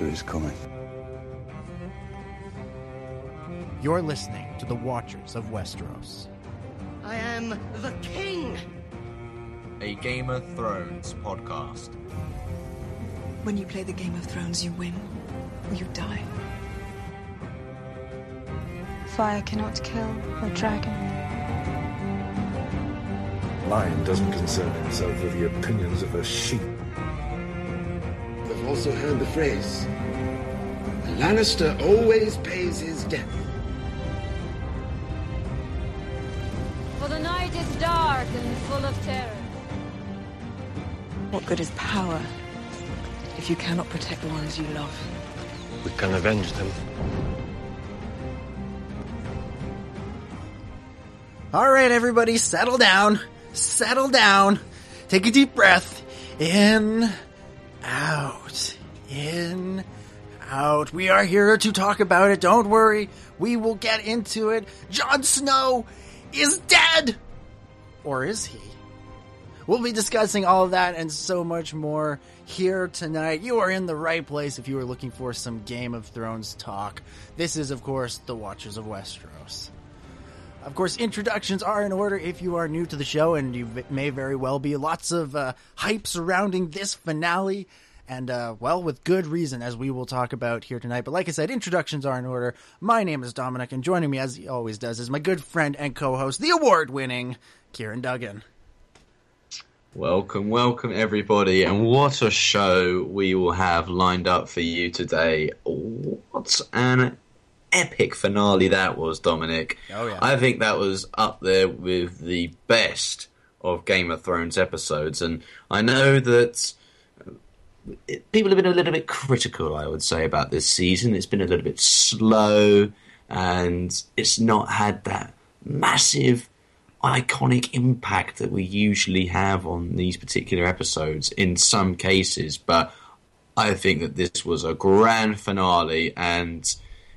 winter is coming. You're listening to the Watchers of Westeros. I am the king! A Game of Thrones podcast. When you play the Game of Thrones, you win or you die. Fire cannot kill a dragon. Lion doesn't concern himself with the opinions of a sheep. I've also heard the phrase a Lannister always pays his debt. For the night is dark and full of terror. What good is power if you cannot protect the ones you love? We can avenge them. All right, everybody, settle down. Settle down. Take a deep breath. In, out. In, out. We are here to talk about it. Don't worry. We will get into it. Jon Snow is dead! Or is he? We'll be discussing all of that and so much more here tonight. You are in the right place if you are looking for some Game of Thrones talk. This is, of course, The Watchers of Westeros. Of course, introductions are in order if you are new to the show, and you may very well be. Lots of uh, hype surrounding this finale, and uh, well, with good reason, as we will talk about here tonight. But like I said, introductions are in order. My name is Dominic, and joining me, as he always does, is my good friend and co host, the award winning Ciaran Duggan. Welcome, welcome everybody, and what a show we will have lined up for you today. What an epic finale that was, Dominic. Oh, yeah. I think that was up there with the best of Game of Thrones episodes, and I know that people have been a little bit critical, I would say, about this season. It's been a little bit slow, and it's not had that massive iconic impact that we usually have on these particular episodes in some cases, but I think that this was a grand finale, and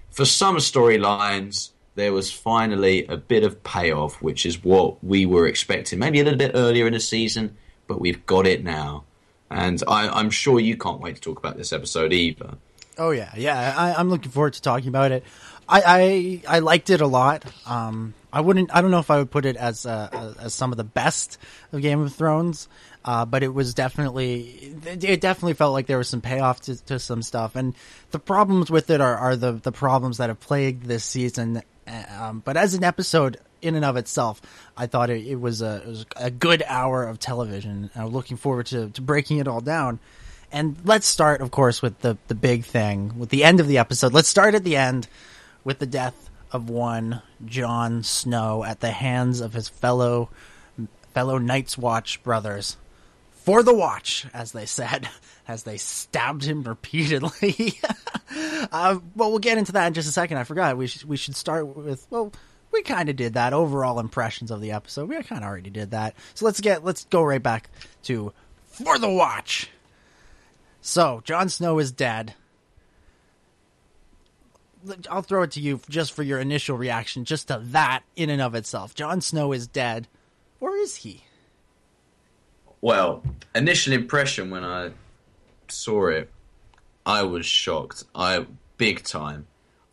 for some storylines, there was finally a bit of payoff, which is what we were expecting. Maybe a little bit earlier in the season, but we've got it now. And I, I'm sure you can't wait to talk about this episode either. Oh yeah, yeah. I, I'm looking forward to talking about it. I I, I liked it a lot. Um, I wouldn't. I don't know if I would put it as uh, as some of the best of Game of Thrones, uh, but it was definitely. It definitely felt like there was some payoff to, to some stuff, and the problems with it are, are the the problems that have plagued this season. Um, but as an episode in and of itself, I thought it, it was a it was a good hour of television. I'm looking forward to, to breaking it all down. And let's start, of course, with the the big thing, with the end of the episode. Let's start at the end with the death of one Jon Snow at the hands of his fellow fellow Night's Watch brothers. For the watch, as they said, as they stabbed him repeatedly. uh, but we'll get into that in just a second. I forgot we should we should start with well, we kind of did that overall impressions of the episode. We kind of already did that. So let's get let's go right back to for the watch. So Jon Snow is dead. I'll throw it to you just for your initial reaction, just to that in and of itself. Jon Snow is dead, or is he? Well, initial impression when I saw it, I was shocked. I big time.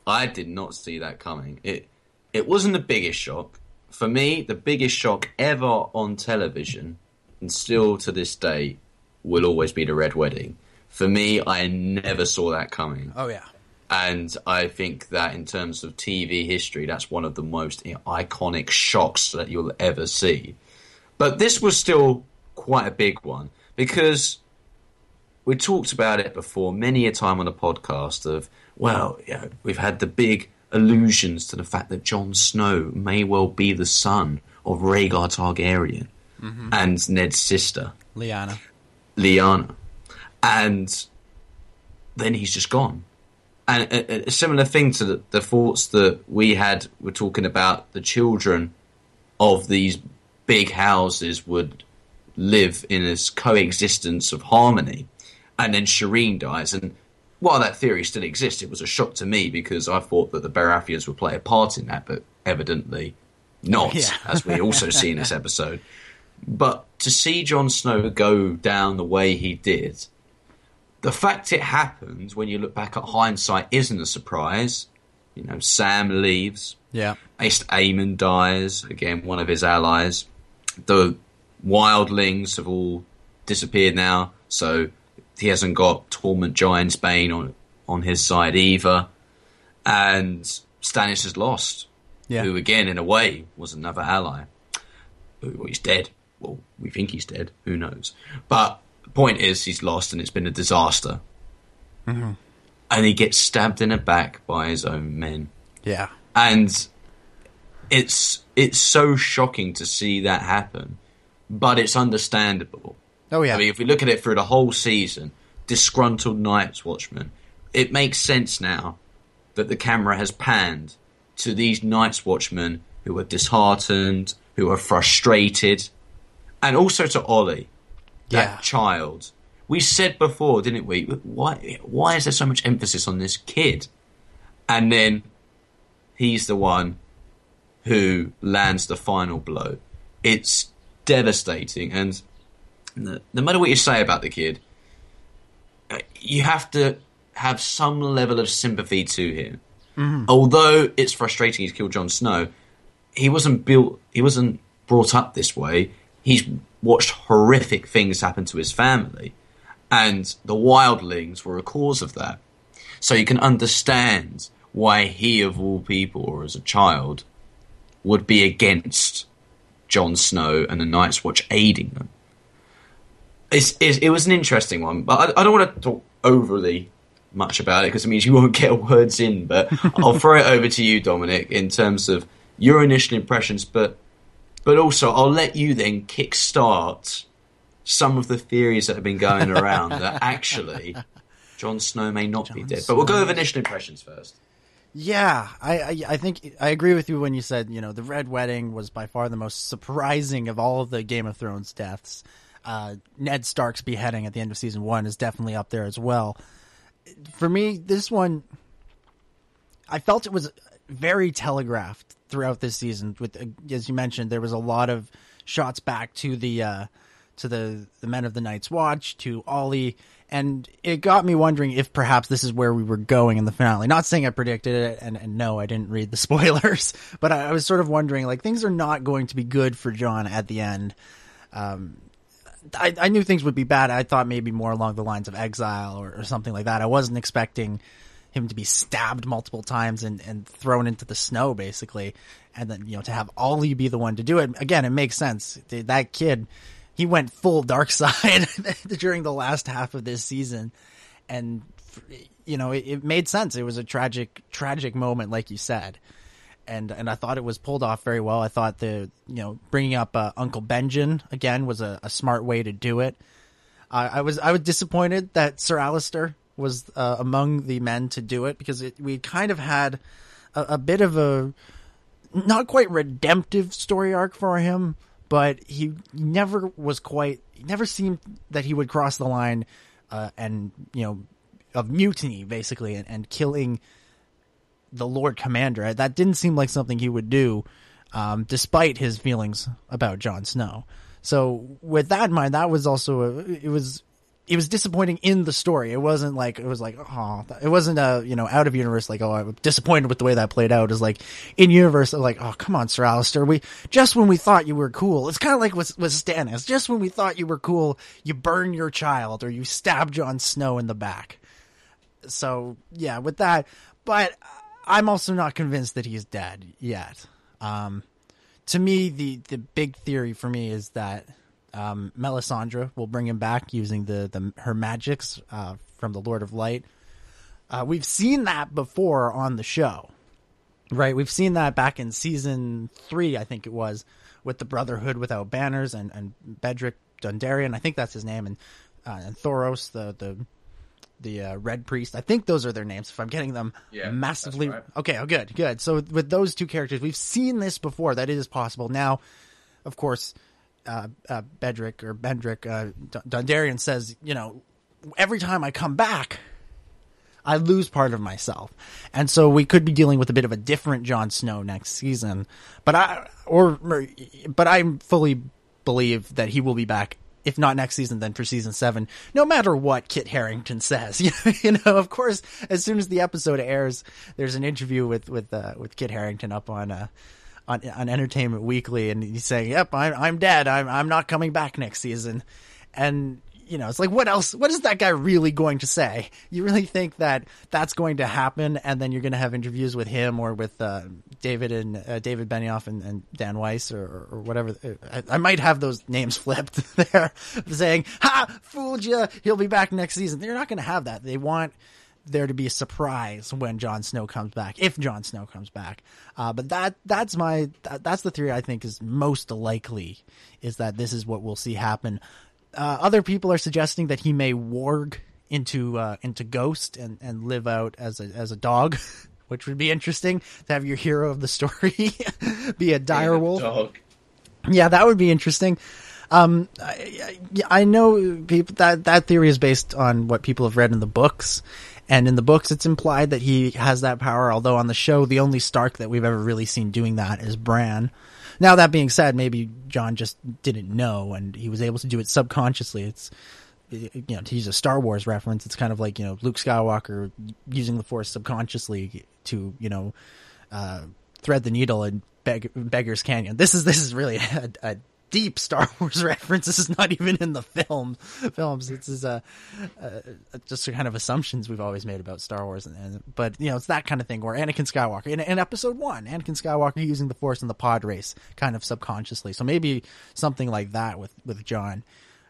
I did not see that coming. It it wasn't the biggest shock for me. The biggest shock ever on television, and still to this day, will always be the Red Wedding. For me, I never saw that coming. Oh yeah. And I think that in terms of TV history, that's one of the most iconic shocks that you'll ever see. But this was still quite a big one because we talked about it before many a time on the podcast of, well, you know, we've had the big allusions to the fact that Jon Snow may well be the son of Rhaegar Targaryen mm-hmm. and Ned's sister, Lyanna. Lyanna. And then he's just gone and a, a, similar thing to the, the, thoughts that we had were talking about the children of these big houses would live in this coexistence of harmony and then Shireen dies and while that theory still exists it was a shock to me because I thought that the Baratheons would play a part in that but evidently not Yeah. as we also see in this episode but to see Jon Snow go down the way he did the fact it happened when you look back at hindsight isn't a surprise. You know, Sam leaves. Yeah. Ace Aemon dies, again, one of his allies. The wildlings have all disappeared now, so he hasn't got Tormund Giantsbane on, on his side either. And Stannis has lost, Yeah. who, again, in a way, was another ally. Well, he's dead. Well, we think he's dead. Who knows? But the point is, he's lost, and it's been a disaster. Mm-hmm. And he gets stabbed in the back by his own men Yeah. and it's it's so shocking to see that happen, but it's understandable. Oh yeah. I mean, if we look at it through the whole season, disgruntled Night's Watchmen, it makes sense now that the camera has panned to these Night's Watchmen who are disheartened, who are frustrated, and also to Ollie, that Yeah. child. We said before, didn't we? Why why is there so much emphasis on this kid? And then he's the one who lands the final blow. It's devastating, and no, no matter what you say about the kid, uh, you have to have some level of sympathy to him. Although it's frustrating he's killed Jon Snow, he wasn't built. He wasn't brought up this way. He's watched horrific things happen to his family, and the wildlings were a cause of that. So you can understand why he, of all people, or as a child, would be against Jon Snow and the Night's Watch aiding them. It's, it's, it was an interesting one, but I, I don't want to talk overly much about it because it means you won't get words in. But I'll throw it over to you, Dominic, in terms of your initial impressions, but but also I'll let you then kickstart some of the theories that have been going around that actually Jon Snow may not be dead. But we'll go over initial impressions first. Yeah, I, I I think I agree with you when you said you know the Red Wedding was by far the most surprising of all of the Game of Thrones deaths. Uh, Ned Stark's beheading at the end of season one is definitely up there as well. For me, this one, I felt it was very telegraphed throughout this season. With uh, as you mentioned, there was a lot of shots back to the uh, to the the men of the Night's Watch to Ollie, and it got me wondering if perhaps this is where we were going in the finale. Not saying I predicted it, and, and no, I didn't read the spoilers, but I, I was sort of wondering like things are not going to be good for Jon at the end. Um, I, I knew things would be bad. I thought maybe more along the lines of exile or, or something like that. I wasn't expecting him to be stabbed multiple times and, and thrown into the snow, basically, and then you know to have Ollie be the one to do it. Again, it makes sense. That kid, he went full dark side during the last half of this season, and you know it, it made sense. It was a tragic, tragic moment, like you said and and I thought it was pulled off very well. I thought the you know bringing up uh, Uncle Benjen again was a, a smart way to do it. I I was I was disappointed that Sir Alliser was uh, among the men to do it because it, we kind of had a, a bit of a not quite redemptive story arc for him, but he never was quite. Never seemed that he would cross the line uh, and you know of mutiny basically and, and killing the Lord Commander. That didn't seem like something he would do, um, despite his feelings about Jon Snow. So with that in mind, that was also a, it was it was disappointing in the story. It wasn't like it was like oh, it wasn't a you know out of universe like oh I'm disappointed with the way that played out. Was like in universe like oh come on Sir Alliser, we just when we thought you were cool. It's kind of like with with Stannis. Just when we thought you were cool, you burn your child or you stab Jon Snow in the back. So yeah, with that, but I'm also not convinced that he's dead yet. Um, to me, the, the big theory for me is that um, Melisandre will bring him back using the, the her magics uh, from the Lord of Light. Uh, we've seen that before on the show, right? We've seen that back in season three, I think it was, with the Brotherhood without banners and and Bedrick Dondarrion, I think that's his name, and uh, and Thoros, the the the uh, Red Priest. I think those are their names. If I'm getting them Yeah, massively right. okay, oh good, good. So with those two characters, we've seen this before. That is possible. Now, of course, uh, uh, Bedrick or Bendrick uh, D- Dondarrion says, you know, every time I come back, I lose part of myself, and so we could be dealing with a bit of a different Jon Snow next season. But I or but I fully believe that he will be back if not next season, then for season seven, no matter what Kit Harington says. you know, of course, as soon as the episode airs, there's an interview with with uh, with Kit Harington up on uh, on on Entertainment Weekly, and he's saying, "Yep, I'm I'm dead. I'm I'm not coming back next season," and you know, it's like, what else? What is that guy really going to say? You really think that that's going to happen, and then you're going to have interviews with him or with uh, David and uh, David Benioff and, and Dan Weiss or, or whatever. I, I, might have those names flipped there, saying, "Ha, fooled you. He'll be back next season." They're not going to have that. They want there to be a surprise when Jon Snow comes back, if Jon Snow comes back. Uh, but that that's my that, that's the theory I think is most likely is that this is what we'll see happen uh, other people are suggesting that he may warg into uh, into Ghost and, and live out as a as a dog, which would be interesting to have your hero of the story be a dire wolf. Dog. Yeah, that would be interesting. Um, I, I know people that that theory is based on what people have read in the books, and in the books it's implied that he has that power. Although on the show, the only Stark that we've ever really seen doing that is Bran. Now that being said, maybe Jon just didn't know and he was able to do it subconsciously. It's you know to use a Star Wars reference, it's kind of like you know Luke Skywalker using the Force subconsciously to you know uh, thread the needle in Beg- Beggar's Canyon. This is this is really a, a deep Star Wars reference. This is not even in the film films. This is a, a, just a kind of assumptions we've always made about Star Wars, and, and, but you know it's that kind of thing where Anakin Skywalker in, in Episode One, Anakin Skywalker using the Force in the pod race, kind of subconsciously. So maybe something like that with with Jon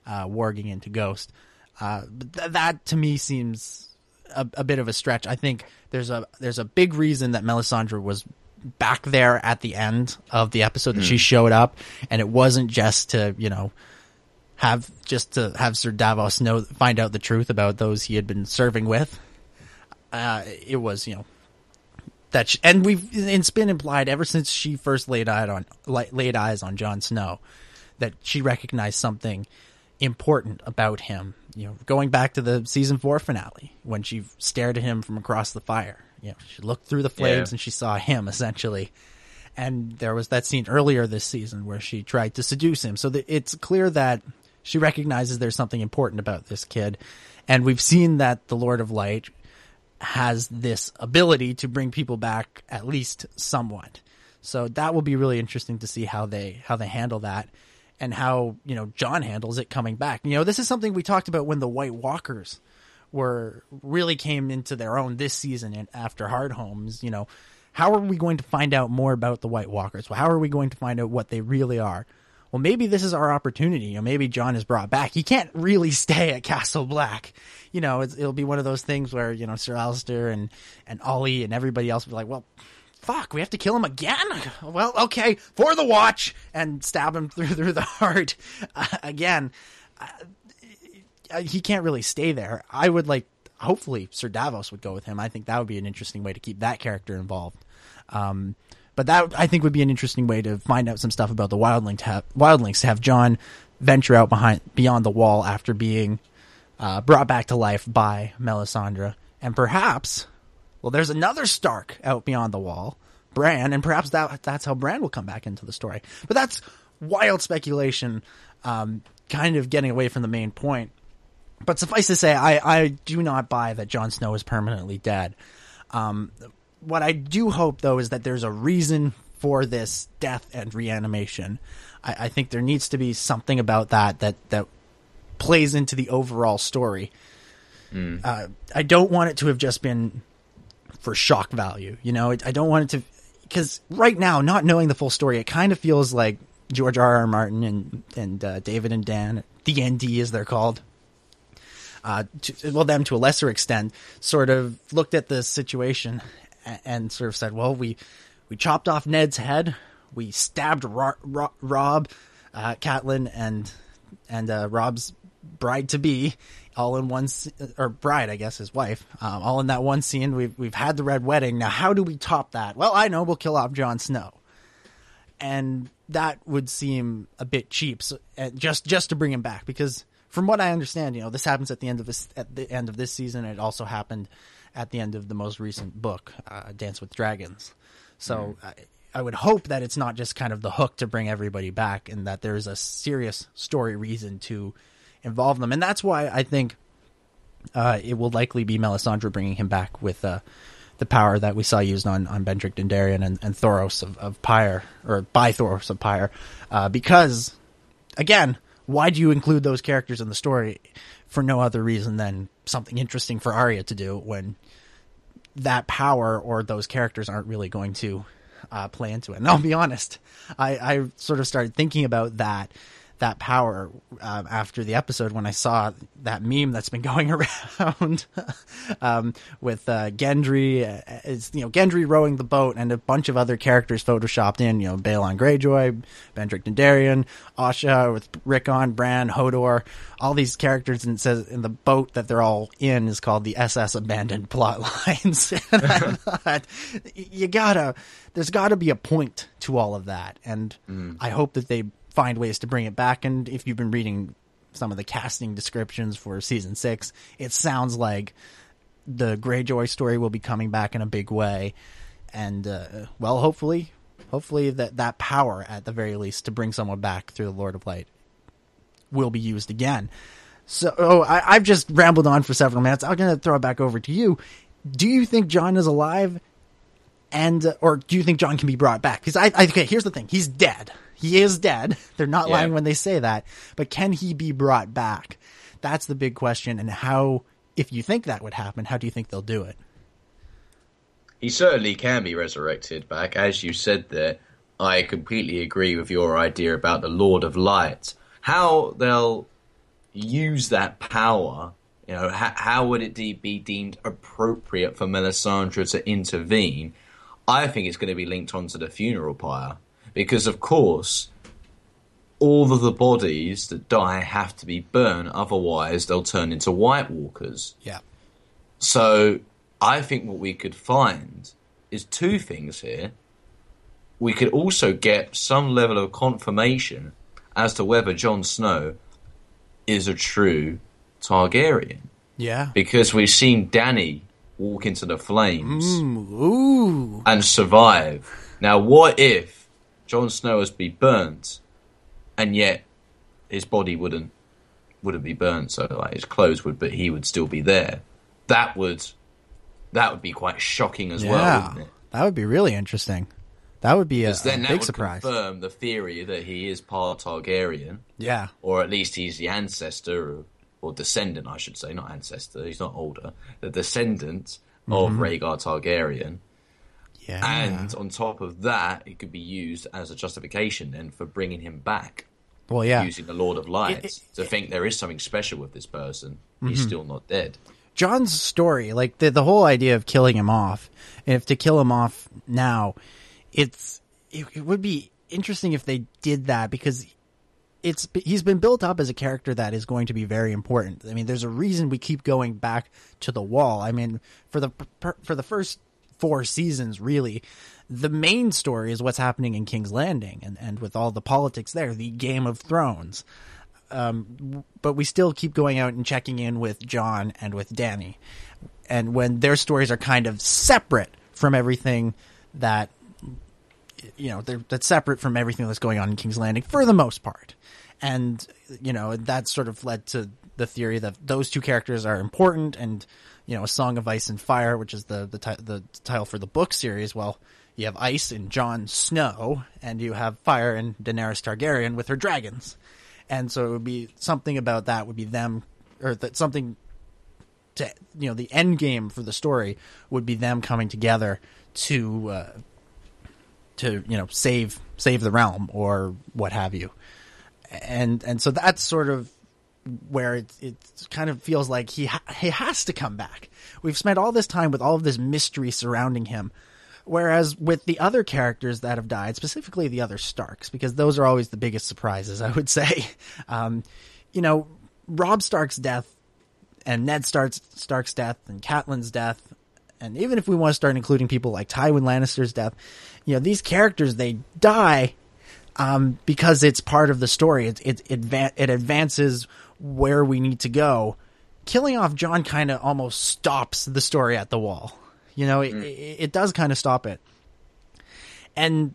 uh, warging into Ghost. Uh, th- that to me seems a, a bit of a stretch. I think there's a there's a big reason that Melisandre was back there at the end of the episode that mm. she hmm. showed up, and it wasn't just to you know have just to have Sir Davos know find out the truth about those he had been serving with. Uh, it was you know that she, and we've it's been implied ever since she first laid eyes on laid eyes on Jon Snow that she recognized something important about him. You know, going back to the season four finale when she stared at him from across the fire you know, she looked through the flames yeah. and she saw him essentially. And there was that scene earlier this season where she tried to seduce him. So the, it's clear that she recognizes there's something important about this kid. And we've seen that the Lord of Light has this ability to bring people back at least somewhat. So that will be really interesting to see how they how they handle that and how, you know, Jon handles it coming back. You know, this is something we talked about when the White Walkers were really came into their own this season and after Hardhomes, you know, how are we going to find out more about the White Walkers? Well, how are we going to find out what they really are? Well, maybe this is our opportunity. You know, maybe Jon is brought back. He can't really stay at Castle Black. You know, it'll be one of those things where you know Sir Alliser and and Olly and everybody else will be like, well, fuck, we have to kill him again. Well, okay, for the watch and stab him through through the heart uh, again. Uh, he can't really stay there. I would like, hopefully, Sir Davos would go with him. I think that would be an interesting way to keep that character involved. Um, but that I think would be an interesting way to find out some stuff about the wildling to have, wildlings to have Jon venture out behind beyond the wall after being uh, brought back to life by Melisandre, and perhaps, well, there's another Stark out beyond the wall, Bran, and perhaps that that's how Bran will come back into the story. But that's wild speculation, um, kind of getting away from the main point. But suffice to say, I, I do not buy that Jon Snow is permanently dead. Um, what I do hope, though, is that there's a reason for this death and reanimation. I, I think there needs to be something about that that, that plays into the overall story. Mm. Uh, I don't want it to have just been for shock value. You know, I don't want it to because right now, not knowing the full story, it kind of feels like George R. R. Martin and and uh, David and Dan, D and D as they're called, uh, to, well, them to a lesser extent, sort of looked at the situation and, and, sort of said, well, we, we chopped off Ned's head. We stabbed Ro- Ro- Robb, uh, Catelyn and, and, uh, Robb's bride to be all in one, or bride, I guess, his wife, um, all in that one scene. We've, we've had the red wedding. Now, how do we top that? Well, I know we'll kill off Jon Snow. And that would seem a bit cheap, so, just just to bring him back because from what I understand, you know, this happens at the end of this at the end of this season. It also happened at the end of the most recent book, uh, Dance with Dragons. So, mm. I would hope that it's not just kind of the hook to bring everybody back, and that there's a serious story reason to involve them, and that's why I think uh, it will likely be Melisandre bringing him back with uh, the power that we saw used on on Bendrick Dondarrion and, and Thoros of, of Pyre, or by Thoros of Pyre, uh, because again, why do you include those characters in the story for no other reason than something interesting for Arya to do when that power or those characters aren't really going to uh, play into it. And I'll be honest, I, I sort of started thinking about that that power um, after the episode when I saw that meme that's been going around um, with uh, Gendry, uh, is you know Gendry rowing the boat and a bunch of other characters photoshopped in. You know Balon Greyjoy, Bendrick Dondarrion, Asha with Rickon, Bran, Hodor, all these characters. And it says in the boat that they're all in is called the SS Abandoned Plot Lines. and I thought you gotta, there's got to be a point to all of that, and I hope that they find ways to bring it back. And if you've been reading some of the casting descriptions for season six, it sounds like the Greyjoy story will be coming back in a big way. And uh, well, hopefully, hopefully that that power at the very least to bring someone back through the Lord of Light will be used again. So oh, I, I've just rambled on for several minutes. I'm going to throw it back over to you. Do you think Jon is alive? And uh, or do you think Jon can be brought back? Because I, I okay, here's the thing: he's dead. He is dead. They're not Yeah. lying when they say that. But can he be brought back? That's the big question. And how, if you think that would happen, how do you think they'll do it? He certainly can be resurrected back. As you said there, I completely agree with your idea about the Lord of Light. How they'll use that power, you know, how, how would it de- be deemed appropriate for Melisandre to intervene? I think it's going to be linked onto the funeral pyre. Because, of course, all of the bodies that die have to be burned, otherwise they'll turn into White Walkers. Yeah. So I think what we could find is two things here. We could also get some level of confirmation as to whether Jon Snow is a true Targaryen. Yeah. Because we've seen Danny walk into the flames mm, Ooh. and survive. Now, what if Jon Snow has been burnt and yet his body wouldn't wouldn't be burnt, so like his clothes would, but he would still be there. That would that would be quite shocking as well, Yeah. wouldn't it? That would be really interesting. That would be a, then a that big would surprise. confirm the theory that he is part Targaryen, Yeah. or at least he's the ancestor or, or descendant, I should say, not ancestor. He's not older. The descendant of Mm-hmm. Rhaegar Targaryen. Yeah. And on top of that, it could be used as a justification then for bringing him back, well, yeah. using the Lord of Light It- it- to think there is something special with this person. Mm-hmm. He's still not dead. Jon's story, like the the whole idea of killing him off, and if to kill him off now, it's it, it would be interesting if they did that because it's he's been built up as a character that is going to be very important. I mean, there's a reason we keep going back to the wall. I mean, for the for the first four seasons, really, the main story is what's happening in King's Landing and and with all the politics there, the Game of Thrones um, but we still keep going out and checking in with Jon and with Danny. And when their stories are kind of separate from everything that you know, that's separate from everything that's going on in King's Landing for the most part. And you know, that sort of led to the theory that those two characters are important and you know, a Song of Ice and Fire, which is the the, the title for the book series, well, you have ice in Jon Snow and you have fire in Daenerys Targaryen with her dragons and so it would be something about that would be them or that something to you know the end game for the story would be them coming together to uh, to you know save save the realm or what have you and and so that's sort of where it it kind of feels like he ha- he has to come back we've spent all this time with all of this mystery surrounding him Whereas with the other characters that have died, specifically the other Starks, because those are always the biggest surprises, I would say. Um, you know, Robb Stark's death and Ned Stark's, Stark's death and Catelyn's death, and even if we want to start including people like Tywin Lannister's death, you know, these characters, they die um, because it's part of the story. It, it, it, adva- it advances where we need to go. Killing off Jon kind of almost stops the story at the wall. You know, it, it, it does kind of stop it. And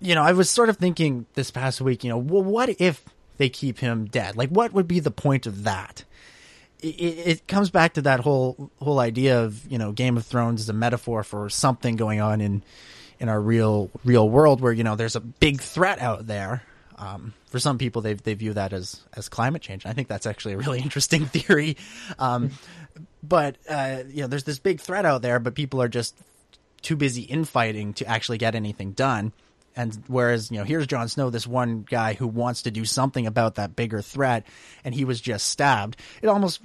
you know, I was sort of thinking this past week, you know, well, what if they keep him dead? Like, what would be the point of that? It, it comes back to that whole whole idea of you know Game of Thrones is a metaphor for something going on in in our real real world where you know there's a big threat out there. Um, for some people, they they view that as as climate change. I think that's actually a really interesting theory. Um, but uh, you know, there's this big threat out there, but people are just too busy infighting to actually get anything done. And whereas, you know, here's Jon Snow, this one guy who wants to do something about that bigger threat, and he was just stabbed. It almost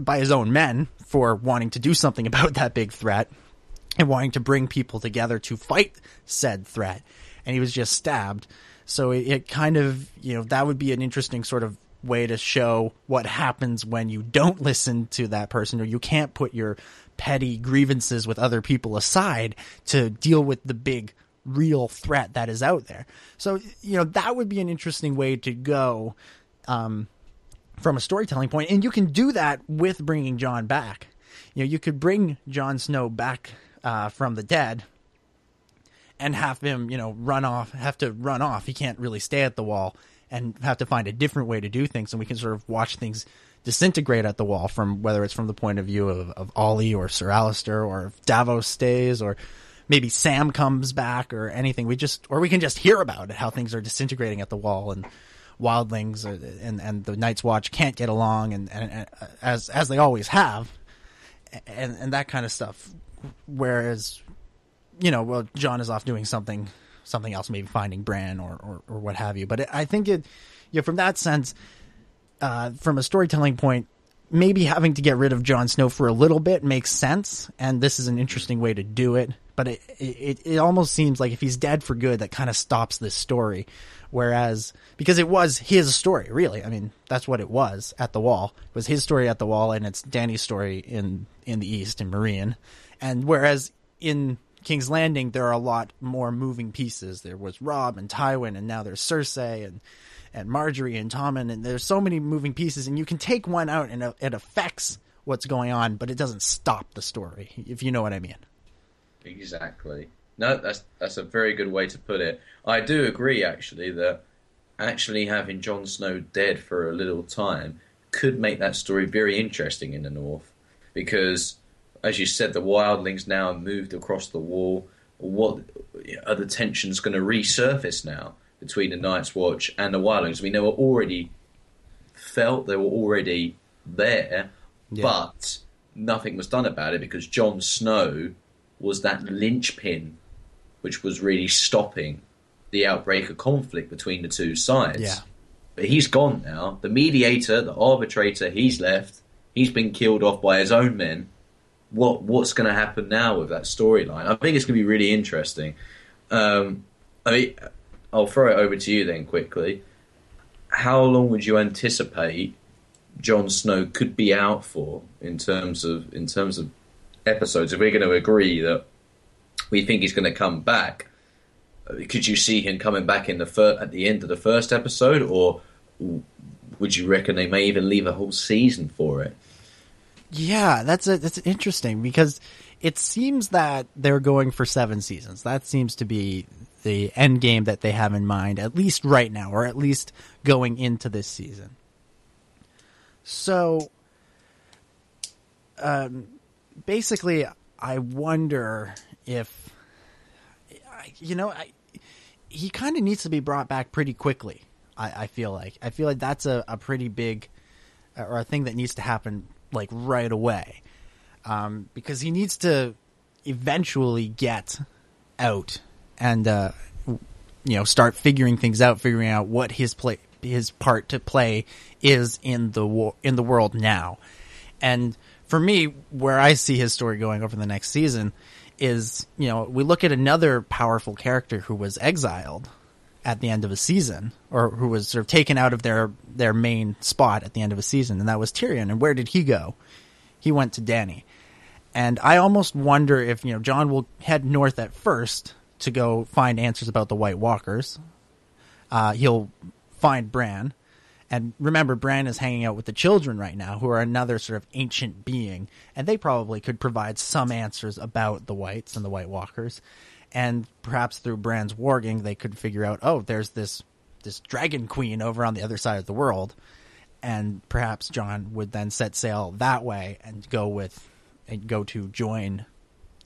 by his own men for wanting to do something about that big threat and wanting to bring people together to fight said threat. And he was just stabbed. So it, it kind of, you know, that would be an interesting sort of way to show what happens when you don't listen to that person or you can't put your petty grievances with other people aside to deal with the big real threat that is out there. So, you know, that would be an interesting way to go um, from a storytelling point. And you can do that with bringing Jon back. You know, you could bring Jon Snow back uh, from the dead and have him, you know, run off, have to run off. He can't really stay at the wall and have to find a different way to do things. And we can sort of watch things disintegrate at the wall from whether it's from the point of view of, of Ollie or Sir Alliser or if Davos stays or maybe Sam comes back or anything. We just, or we can just hear about it, how things are disintegrating at the wall and wildlings and, and the Night's Watch can't get along and, and, and as, as they always have and, and that kind of stuff. Whereas, you know, well, Jon is off doing something, something else, maybe finding Bran or, or, or what have you. But it, I think it, you know, from that sense, uh, from a storytelling point, maybe having to get rid of Jon Snow for a little bit makes sense, and this is an interesting way to do it. But it it, it almost seems like if he's dead for good, that kind of stops this story. Whereas because it was his story, really, I mean that's what it was at the wall. It was his story at the wall, and it's Danny's story in in the east in Meereen. And whereas in King's Landing, there are a lot more moving pieces. There was Robb and Tywin, and now there's Cersei and and Margaery and Tommen, and there's so many moving pieces, and you can take one out and it affects what's going on, but it doesn't stop the story, if you know what I mean. Exactly. No, that's that's a very good way to put it. I do agree, actually, that actually having Jon Snow dead for a little time could make that story very interesting in the North, because, as you said, the wildlings now have moved across the wall. What are the tensions going to resurface now? between the Night's Watch and the Wildlings. I mean, they were already felt, they were already there, yeah. but nothing was done about it because Jon Snow was that linchpin which was really stopping the outbreak of conflict between the two sides. Yeah. But he's gone now. The mediator, the arbitrator, he's left. He's been killed off by his own men. What what's going to happen now with that storyline? I think it's going to be really interesting. Um, I mean, I'll throw it over to you then quickly. How long would you anticipate Jon Snow could be out for in terms of in terms of episodes? If we're going to agree that we think he's going to come back, could you see him coming back in the fir- at the end of the first episode, or would you reckon they may even leave a whole season for it? Yeah, that's a, that's interesting because it seems that they're going for seven seasons. That seems to be the end game that they have in mind, at least right now, or at least going into this season. So, um, basically, I wonder if, you know, I, he kind of needs to be brought back pretty quickly. I, I feel like I feel like that's a, a pretty big, or a thing that needs to happen like right away, um, because he needs to eventually get out and uh, you know start figuring things out, figuring out what his play his part to play is in the war in the world now. And for me, where I see his story going over the next season is, you know, we look at another powerful character who was exiled at the end of a season, or who was sort of taken out of their their main spot at the end of a season, and that was Tyrion. And where did he go? He went to Danny. And I almost wonder if you know Jon will head north at first to go find answers about the White Walkers. Uh, he'll find Bran. And remember, Bran is hanging out with the children right now, who are another sort of ancient being, and they probably could provide some answers about the Whites and the White Walkers. And perhaps through Bran's warging, they could figure out, oh, there's this this dragon queen over on the other side of the world, and perhaps Jon would then set sail that way and go with and go to join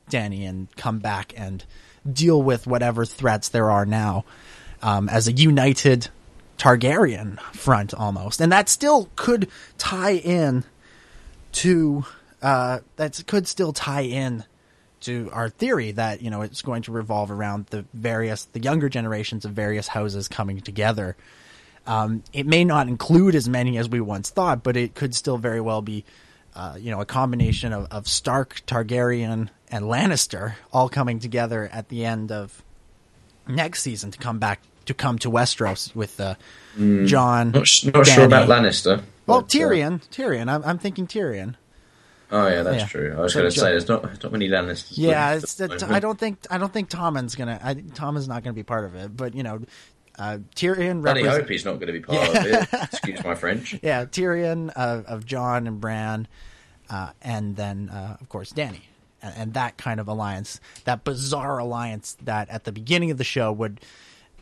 Danny and come back and deal with whatever threats there are now um, as a united Targaryen front almost, and that still could tie in to uh, that could still tie in to our theory that you know it's going to revolve around the various the younger generations of various houses coming together. Um, it may not include as many as we once thought, but it could still very well be, uh, you know, a combination of, of Stark, Targaryen, and Lannister all coming together at the end of next season to come back to come to Westeros with uh, Jon. Not, sh- not sure about Lannister. Well, uh, Tyrion, Tyrion. I'm, I'm thinking Tyrion. Oh yeah, that's Yeah. true. I was But going to say there's not not many Lannisters. Yeah, it's the I don't think I don't think Tommen's gonna. I, Tommen's not gonna be part of it. But you know, uh, Tyrion. Represent- hope he's not going to be part of it. Excuse my French. yeah, Tyrion of, of John and Bran, uh, and then uh, of course Danny, and, and that kind of alliance, that bizarre alliance that at the beginning of the show would,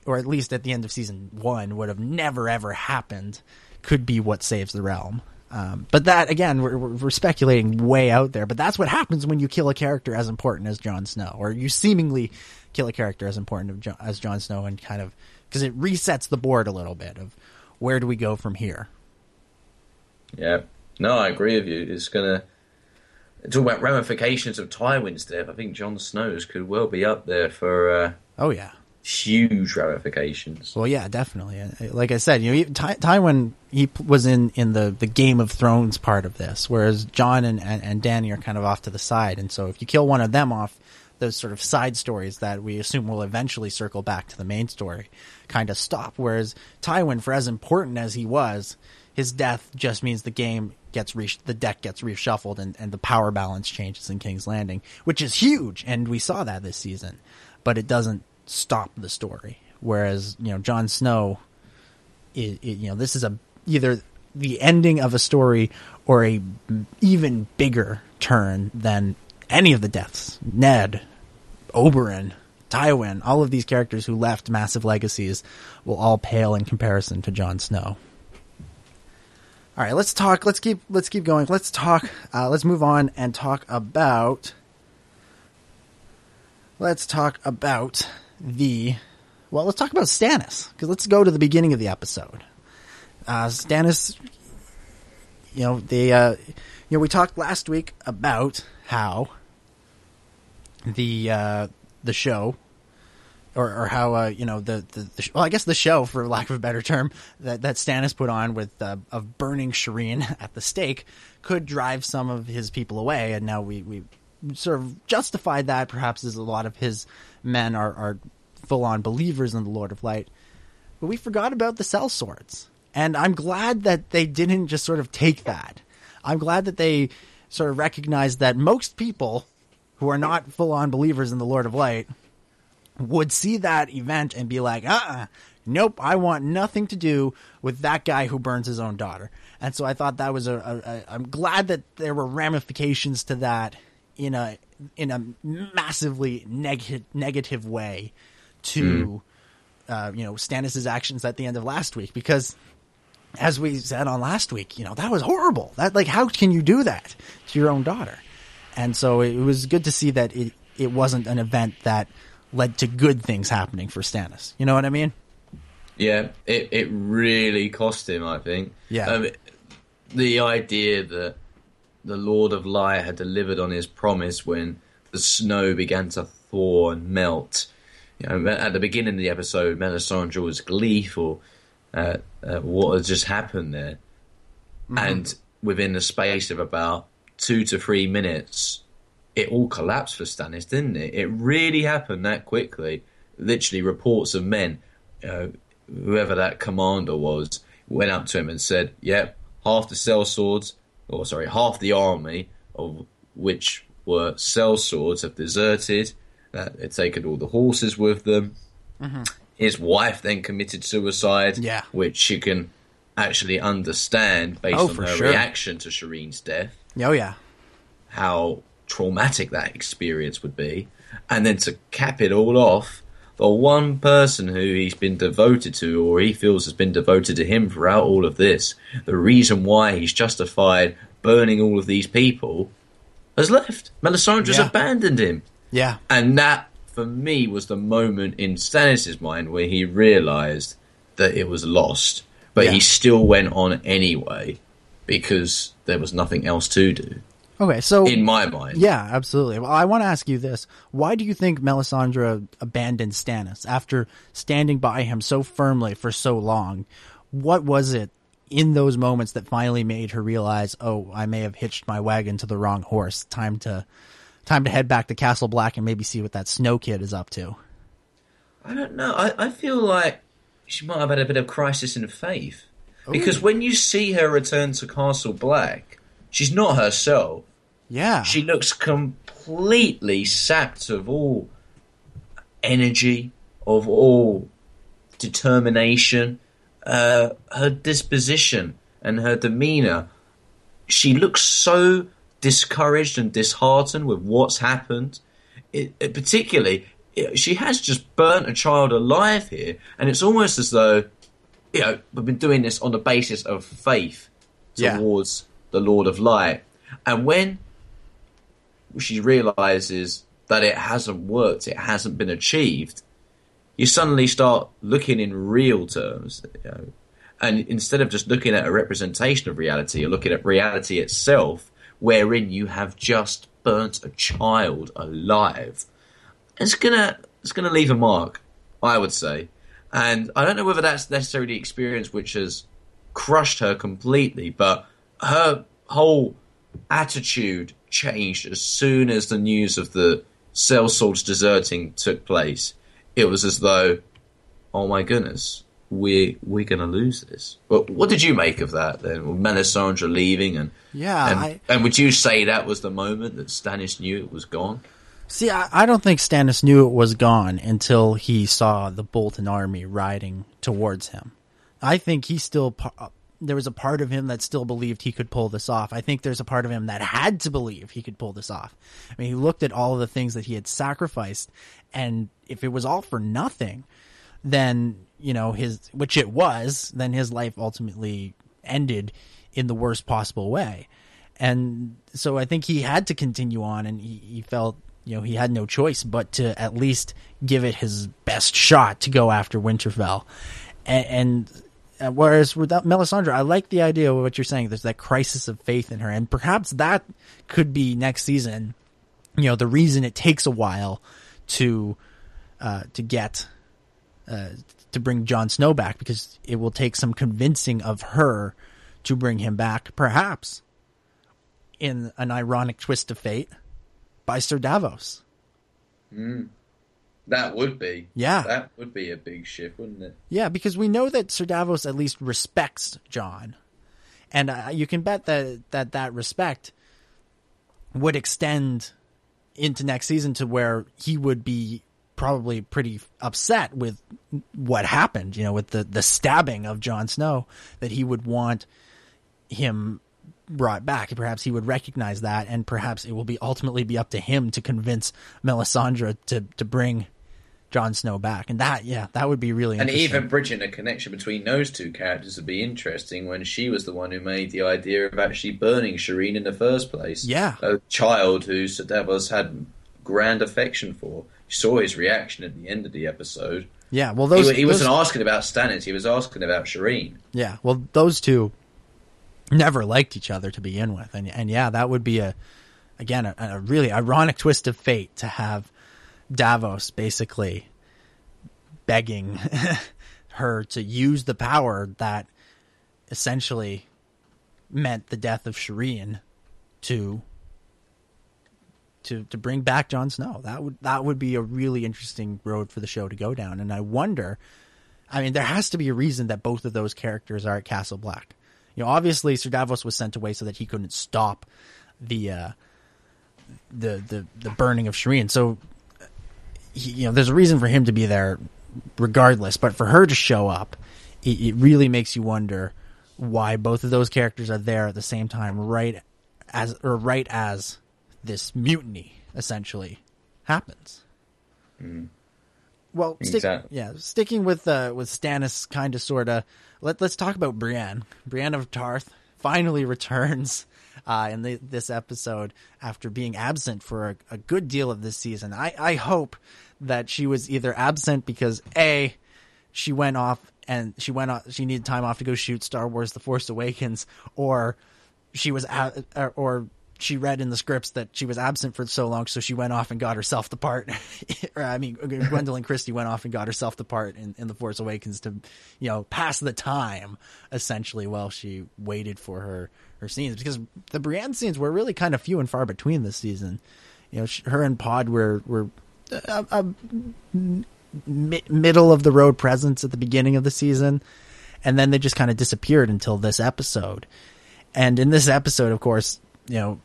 or at least at the end of season one, would have never ever happened, could be what saves the realm. Um, but that again, we're, we're speculating way out there. But that's what happens when you kill a character as important as Jon Snow, or you seemingly kill a character as important as Jon Snow, and kind of because it resets the board a little bit of where do we go from here. Yeah. No, I agree with you. It's to talk about ramifications of Tywin's death. I think Jon Snow's could well be up there for uh, Oh yeah. Huge ramifications. Well, yeah, definitely. Uh, Like I said, you know, Ty- Tywin he was in in the the Game of Thrones part of this, whereas Jon and, and and Danny are kind of off to the side. And so, if you kill one of them off, those sort of side stories that we assume will eventually circle back to the main story kind of stop. Whereas Tywin, for as important as he was, his death just means the game gets re- the deck gets reshuffled and, and the power balance changes in King's Landing, which is huge, and we saw that this season. But it doesn't stop the story. Whereas you know Jon Snow, it, it, you know this is a either the ending of a story or a even bigger turn than any of the deaths. Ned, Oberyn, Tywin, all of these characters who left massive legacies will all pale in comparison to Jon Snow. All right, let's talk. Let's keep. Let's keep going. Let's talk. Uh, let's move on and talk about. Let's talk about the. Well, let's talk about Stannis because let's go to the beginning of the episode. Uh, Stannis, you know, they, uh, you know, we talked last week about how the uh, the show, or or how uh, you know the the, the well, I guess the show, for lack of a better term, that that Stannis put on with uh, of burning Shireen at the stake could drive some of his people away, and now we we sort of justified that perhaps as a lot of his men are are full on believers in the Lord of Light, but we forgot about the sellswords, and I'm glad that they didn't just sort of take that. I'm glad that they sort of recognized that most people who are not full on believers in the Lord of Light would see that event and be like, uh uh nope, I want nothing to do with that guy who burns his own daughter. And so I thought that was a, a, a I'm glad that there were ramifications to that in a in a massively negative negative way to uh, you know Stannis's actions at the end of last week because as we said on last week, you know, that was horrible. That like how can you do that to your own daughter? And so it was good to see that it it wasn't an event that led to good things happening for Stannis. You know what I mean? Yeah, it, it really cost him, I think. Yeah. Um, the idea that the Lord of Light had delivered on his promise when the snow began to thaw and melt. You know, at the beginning of the episode, Melisandre was gleeful at, at what had just happened there. And within the space of about two to three minutes, it all collapsed for Stannis, didn't it? It really happened that quickly. Literally, reports of men, uh, whoever that commander was, went up to him and said, "Yep, half the sellswords, or sorry, half the army of which were sellswords have deserted. That they'd taken all the horses with them. Mm-hmm. His wife then committed suicide, Yeah. which you can actually understand based Oh, on her sure. reaction to Shireen's death Oh yeah. how traumatic that experience would be. and then to cap it all off, the one person who he's been devoted to, or he feels has been devoted to him throughout all of this, the reason why he's justified burning all of these people, has left. Melisandre's Yeah. abandoned him. Yeah. And that, for me, was the moment in Stannis' mind where he realised that it was lost. But Yeah. he still went on anyway because there was nothing else to do, Okay, so in my mind. Yeah, absolutely. Well, I want to ask you this: Why do you think Melisandre abandoned Stannis after standing by him so firmly for so long? What was it in those moments that finally made her realize, "Oh, I may have hitched my wagon to the wrong horse. Time to, time to head back to Castle Black and maybe see what that Snow Kid is up to." I don't know. I, I feel like she might have had a bit of crisis in faith. Because when you see her return to Castle Black, she's not herself. Yeah, She looks completely sapped of all energy, of all determination, uh, her disposition and her demeanour. She looks so discouraged and disheartened with what's happened. It, it particularly, it- she has just burnt a child alive here, and it's almost as though, you know, we've been doing this on the basis of faith Yeah. towards the Lord of Light, and when she realizes that it hasn't worked, it hasn't been achieved, you suddenly start looking in real terms. You know, and instead of just looking at a representation of reality, you're looking at reality itself, wherein you have just burnt a child alive. It's gonna it's gonna leave a mark, I would say. And I don't know whether that's necessarily the experience which has crushed her completely, but her whole attitude changed as soon as the news of the sellswords deserting took place. It was as though, oh my goodness, we we're gonna lose this. But what did you make of that then? Melisandre leaving and Yeah, and, I- and would you say that was the moment that Stannis knew it was gone? See, I, I don't think Stannis knew it was gone until he saw the Bolton army riding towards him. I think he still there was a part of him that still believed he could pull this off. I think there's a part of him that had to believe he could pull this off. I mean, he looked at all of the things that he had sacrificed, and if it was all for nothing, then you know his which it was, then his life ultimately ended in the worst possible way. And so I think he had to continue on, and he, he felt you know he had no choice but to at least give it his best shot to go after Winterfell. And, and whereas without Melisandre, I like the idea of what you're saying. There's that crisis of faith in her, and perhaps that could be next season. You know, the reason it takes a while to uh, to get uh, to bring Jon Snow back because it will take some convincing of her to bring him back, perhaps in an ironic twist of fate by Sir Davos. That would be. Yeah. That would be a big shift, wouldn't it? Yeah, because we know that Sir Davos at least respects Jon, and uh, you can bet that that that respect would extend into next season to where he would be probably pretty upset with what happened. You know, with the the stabbing of Jon Snow, that he would want him brought back. Perhaps he would recognize that, and perhaps it will be ultimately be up to him to convince Melisandre to to bring Jon Snow back. And that, yeah, that would be really And even bridging a connection between those two characters would be interesting when she was the one who made the idea of actually burning Shireen in the first place. Yeah. A child who Sir Davos had grand affection for. You saw his reaction at the end of the episode. yeah, well, He, those wa- he wasn't asking about Stannis, he was asking about Shireen. Yeah, well, those two never liked each other to begin with, and and yeah, that would be a again a, a really ironic twist of fate to have Davos basically begging her to use the power that essentially meant the death of Shireen to to to bring back Jon Snow. That would that would be a really interesting road for the show to go down, and I wonder. I mean, there has to be a reason that both of those characters are at Castle Black. You know, obviously, Sir Davos was sent away so that he couldn't stop the uh, the the the burning of Shireen. So, he, you know, there's a reason for him to be there, regardless. But for her to show up, it, it really makes you wonder why both of those characters are there at the same time, right as or right as this mutiny essentially happens. Well, stick, Exactly. yeah, sticking with uh, with Stannis, kind of, sort of. Let Let's talk about Brienne. Brienne of Tarth finally returns uh, in the, this episode after being absent for a, a good deal of this season. I I hope that she was either absent because a she went off and she went off, she needed time off to go shoot Star Wars: The Force Awakens, or she was a or, or she read in the scripts that she was absent for so long, so she went off and got herself the part. I mean, Gwendoline Christie went off and got herself the part in, in The Force Awakens to, you know, pass the time essentially while she waited for her her scenes because the Brienne scenes were really kind of few and far between this season. You know, sh- her and Pod were were a, a mi- middle of the road presence at the beginning of the season, and then they just kind of disappeared until this episode. And in this episode, of course, you know,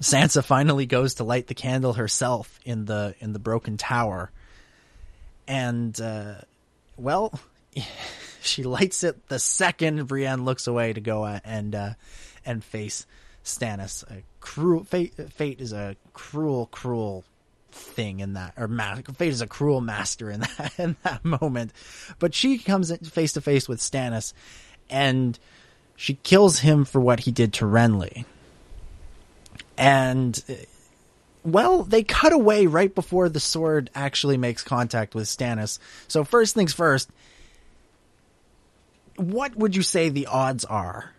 Sansa finally goes to light the candle herself in the in the broken tower, and uh, well, she lights it the second Brienne looks away to go uh, and uh, and face Stannis. A cruel fate. Fate is a cruel, cruel thing in that, or ma- fate is a cruel master in that in that moment. But she comes face to face with Stannis, and she kills him for what he did to Renly. And uh, well, they cut away right before the sword actually makes contact with Stannis. So first things first, what would you say the odds are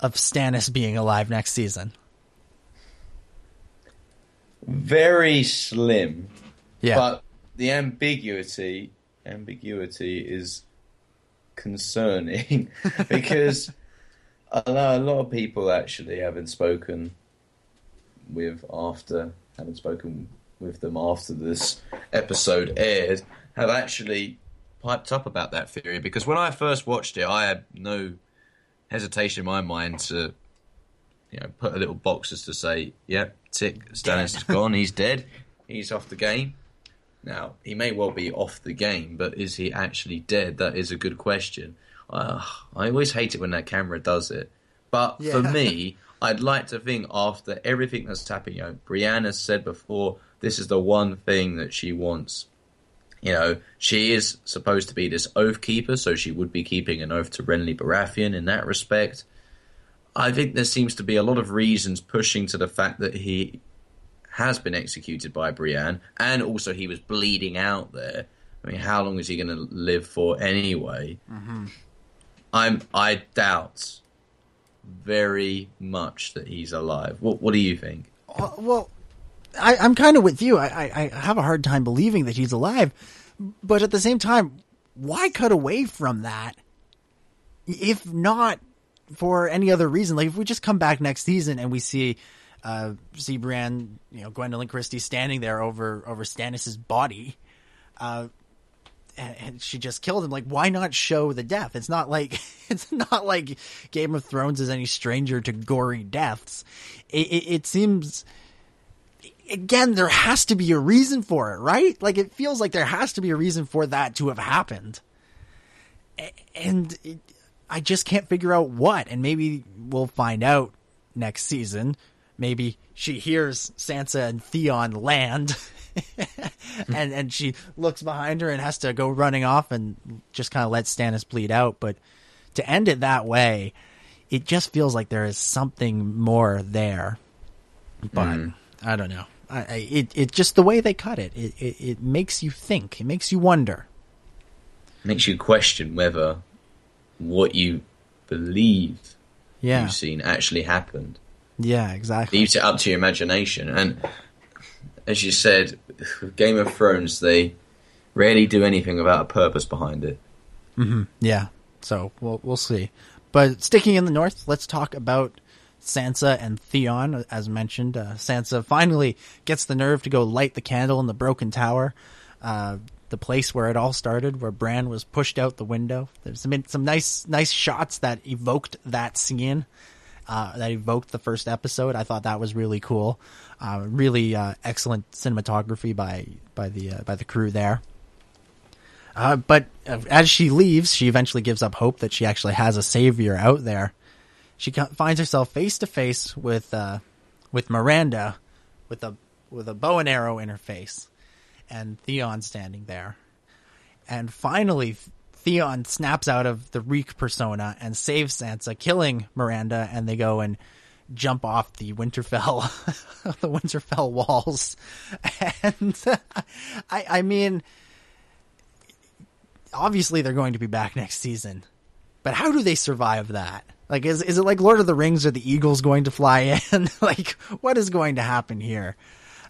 of Stannis being alive next season? Very slim. Yeah. But the ambiguity ambiguity is concerning because I know a lot of people actually haven't spoken with after haven't spoken with them after this episode aired have actually piped up about that theory because when I first watched it I had no hesitation in my mind to you know put a little box as to say yep tick Stannis is gone he's dead he's off the game now, he may well be off the game, but is he actually dead? That is a good question. Uh, I always hate it when that camera does it. But for me, I'd like to think after everything that's happened, you know, Brienne has said before, this is the one thing that she wants. You know, she is supposed to be this oath keeper, so she would be keeping an oath to Renly Baratheon in that respect. I think there seems to be a lot of reasons pushing to the fact that he has been executed by Brienne, and also he was bleeding out there. I mean, how long is he going to live for anyway? I'm I doubt very much that he's alive. What What do you think? Uh, well, I, I'm kind of with you. I, I, I have a hard time believing that he's alive, but at the same time, why cut away from that? If not for any other reason, like if we just come back next season and we see, uh, Brienne, you know, Gwendoline Christie standing there over over Stannis's body, uh, and, and she just killed him. Like, why not show the death? It's not like it's not like Game of Thrones is any stranger to gory deaths. It, it, it seems again there has to be a reason for it, right? Like, it feels like there has to be a reason for that to have happened, and it, I just can't figure out what. And maybe we'll find out next season. Maybe she hears Sansa and Theon land. and and she looks behind her and has to go running off and just kind of let Stannis bleed out. But to end it that way, it just feels like there is something more there. But mm. I don't know. I, I it it just the way they cut it, it, it it makes you think. It makes you wonder. Makes you question whether what you believe Yeah, you've seen actually happened. yeah, exactly. leaves it up to your imagination. And as you said, Game of Thrones, they rarely do anything without a purpose behind it. Mm-hmm. Yeah. So we'll we'll see. But sticking in the north, let's talk about Sansa and Theon. As mentioned, uh, Sansa finally gets the nerve to go light the candle in the broken tower, uh, the place where it all started, where Bran was pushed out the window. There's some some nice nice shots that evoked that scene. Uh, that evoked the first episode. I thought that was really cool. Uh, really uh, excellent cinematography by by the uh, by the crew there. But as she leaves, she eventually gives up hope that she actually has a savior out there. She finds herself face to face with uh, with Myranda, with a with a bow and arrow in her face, and Theon standing there. And finally, Theon snaps out of the Reek persona and saves Sansa, killing Myranda, and they go and jump off the Winterfell, the Winterfell walls. And I, I mean, obviously they're going to be back next season, but how do they survive that? Like, is is it like Lord of the Rings? Are the eagles going to fly in? like, what is going to happen here?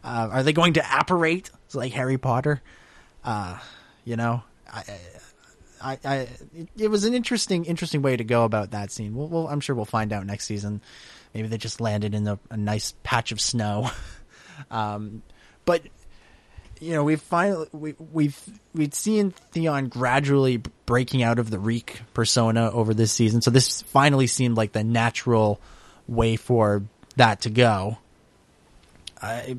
Uh, are they going to apparate like Harry Potter? Uh, you know, I, I, I, it was an interesting, interesting way to go about that scene. We'll, we'll I'm sure we'll find out next season. Maybe they just landed in a, a nice patch of snow. um, but you know, we've finally we, we've we've seen Theon gradually breaking out of the Reek persona over this season. So this finally seemed like the natural way for that to go. I,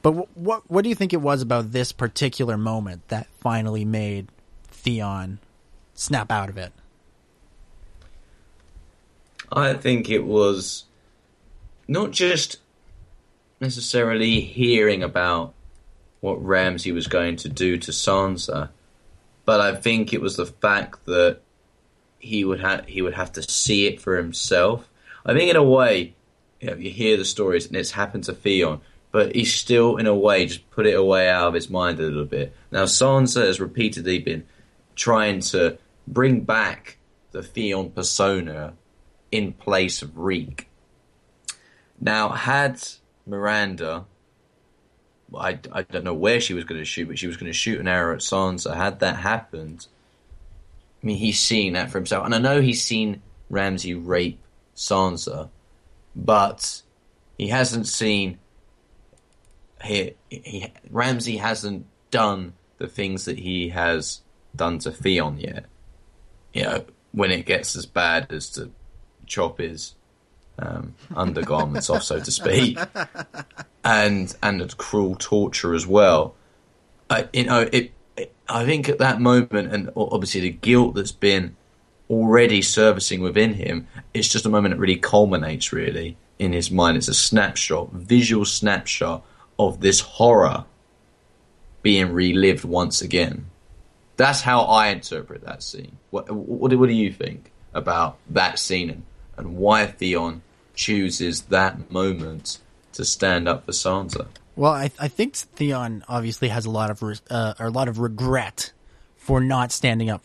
but what what do you think it was about this particular moment that finally made Theon snap out of it? I think it was not just necessarily hearing about what Ramsay was going to do to Sansa, but I think it was the fact that he would have he would have to see it for himself. I think in a way, you, know, you hear the stories and it's happened to Theon, but he's still in a way just put it away out of his mind a little bit. Now Sansa has repeatedly been trying to bring back the Theon persona in place of Reek. Now, had Myranda, I, I don't know where she was going to shoot, but she was going to shoot an arrow at Sansa. Had that happened, I mean, he's seen that for himself. And I know he's seen Ramsay rape Sansa, but he hasn't seen. He, he, Ramsay hasn't done the things that he has done to Theon yet. You know, when it gets as bad as to chop his um, undergarments off, so to speak, and and cruel torture as well. I, you know, it, it. I think at that moment, and obviously the guilt that's been already servicing within him, it's just a moment that really culminates really in his mind. It's a snapshot, visual snapshot of this horror being relived once again. That's how I interpret that scene. What, what, what do you think about that scene and, why Theon chooses that moment to stand up for Sansa? Well, I, I think Theon obviously has a lot of uh, a lot of regret for not standing up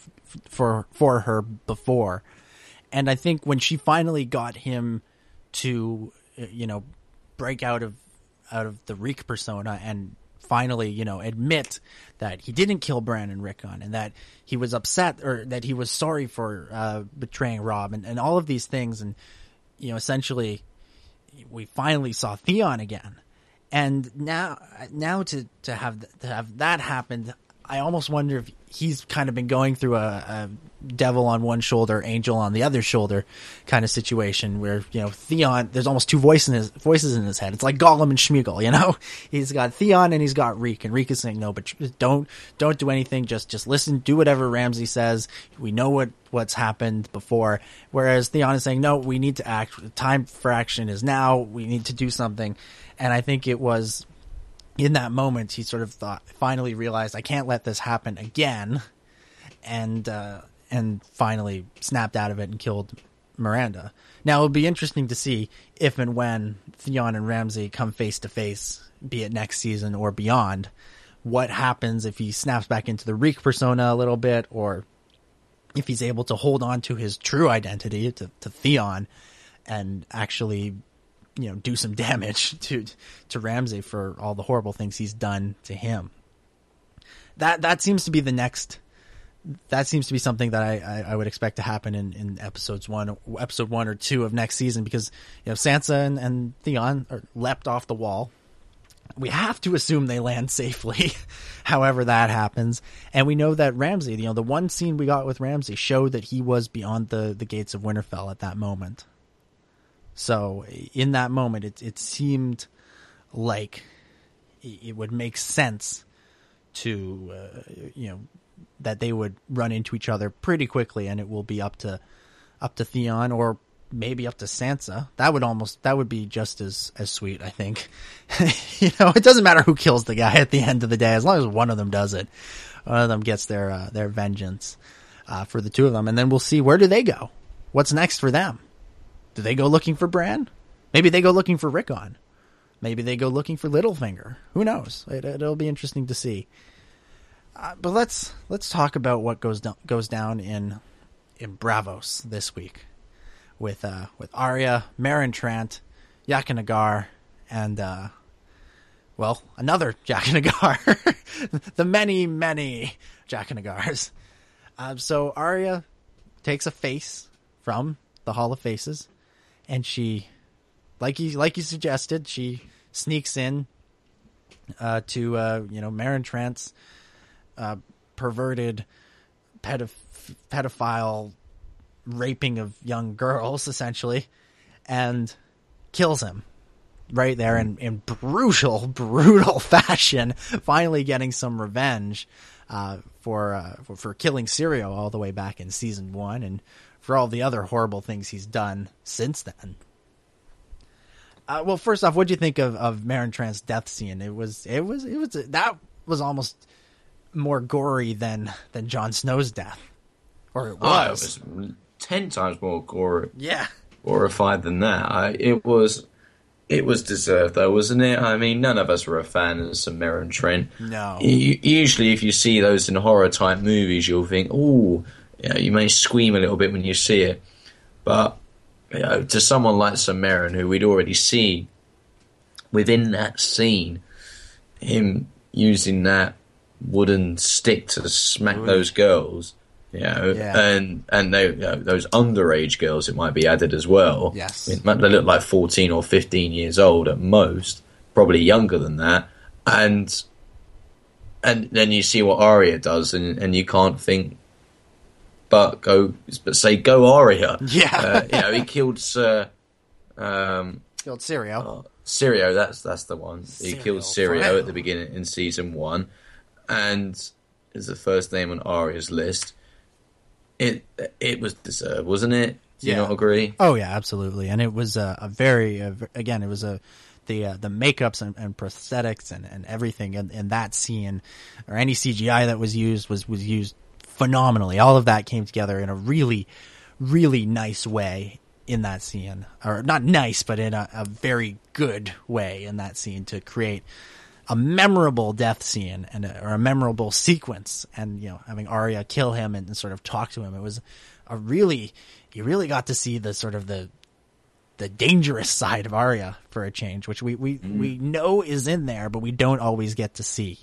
for for her before, and I think when she finally got him to, uh, you know, break out of out of the Reek persona and finally, you know, admit that he didn't kill Bran and Rickon and that he was upset or that he was sorry for uh, betraying Robb and, and all of these things. And, you know, essentially we finally saw Theon again. And now, now to, to have, to have that happened, I almost wonder if he's kind of been going through a, a, devil on one shoulder, angel on the other shoulder kind of situation where, you know, Theon, there's almost two voices in his, voices in his head. It's like Gollum and Smeagol, you know? He's got Theon and he's got Reek, and Reek is saying, no, but don't, don't do anything. Just, just listen, do whatever Ramsay says. We know what, what's happened before. Whereas Theon is saying, no, we need to act. Time for action is now. We need to do something. And I think it was, in that moment, he sort of thought, finally realized, I can't let this happen again, and uh, and finally snapped out of it and killed Myranda. Now it'll be interesting to see if and when Theon and Ramsay come face to face, be it next season or beyond. What happens if he snaps back into the Reek persona a little bit, or if he's able to hold on to his true identity to, to Theon and actually you know do some damage to to Ramsay for all the horrible things he's done to him. That that seems to be the next. That seems to be something that I, I, I would expect to happen in, in episodes one, episode one or two of next season because you know Sansa and, and Theon are leapt off the wall. We have to assume they land safely, however that happens, and we know that Ramsay, you know, the one scene we got with Ramsay showed that he was beyond the the gates of Winterfell at that moment. So in that moment, it it seemed like it would make sense to uh, you know that they would run into each other pretty quickly, and it will be up to up to Theon or maybe up to Sansa. That would almost that would be just as as sweet, I think. you know, it doesn't matter who kills the guy at the end of the day, as long as one of them does it. One of them gets their uh, their vengeance uh, for the two of them, and then we'll see where do they go. What's next for them? Do they go looking for Bran? Maybe they go looking for Rickon. Maybe they go looking for Littlefinger. Who knows? It, it'll be interesting to see. Uh, but let's let's talk about what goes down goes down in in Braavos this week with uh with Arya, Meryn Trant, Jaqen H'ghar, and uh well, another Jaqen H'ghar. the many, many Jaqen H'ghars. Um, so Arya takes a face from the Hall of Faces, and she, like you, like you suggested, she sneaks in uh, to uh, you know Meryn Trant's uh, perverted pedoph- pedophile raping of young girls, essentially, and kills him right there in, in brutal, brutal fashion, finally getting some revenge uh, for, uh, for for killing Syrio all the way back in season one, and for all the other horrible things he's done since then. Uh, well, first off, what do you think of of Meryn Trant's death scene? It was it was it was that was almost more gory than than Jon Snow's death, or it Oh, it was. was ten times more gore, yeah, horrified than that. I, it was, it was deserved though, wasn't it? I mean, none of us were a fan of Meryn Trant. no, U- Usually, if you see those in horror type movies, you'll think, "Oh, you, know, you may scream a little bit when you see it." But you know, to someone like Sir who we'd already seen within that scene, him using that wooden stick to smack those girls, you know, Yeah. and and they, you know, those underage girls, it might be added as well. Yes. They look like fourteen or fifteen years old at most, probably younger than that, and and then you see what Arya does, and, and you can't think but go, but say go Arya. Yeah. uh, you know he killed Sir um, killed Syrio. Syrio. That's that's the one. He killed Syrio at the beginning in season one, and is the first name on Arya's list. It it was deserved, wasn't it? Do you Yeah. not agree? Oh yeah, absolutely. And it was a, a very a, again, it was a the uh, the makeups and, and prosthetics and, and everything in, in that scene or any CGI that was used was was used phenomenally. All of that came together in a really really nice way in that scene, or not nice, but in a, a very good way in that scene to create a memorable death scene and a, or a memorable sequence and you know having Arya kill him and, sort of talk to him. It was a really you really got to see the sort of the the dangerous side of Arya for a change which we we mm-hmm. we know is in there but we don't always get to see.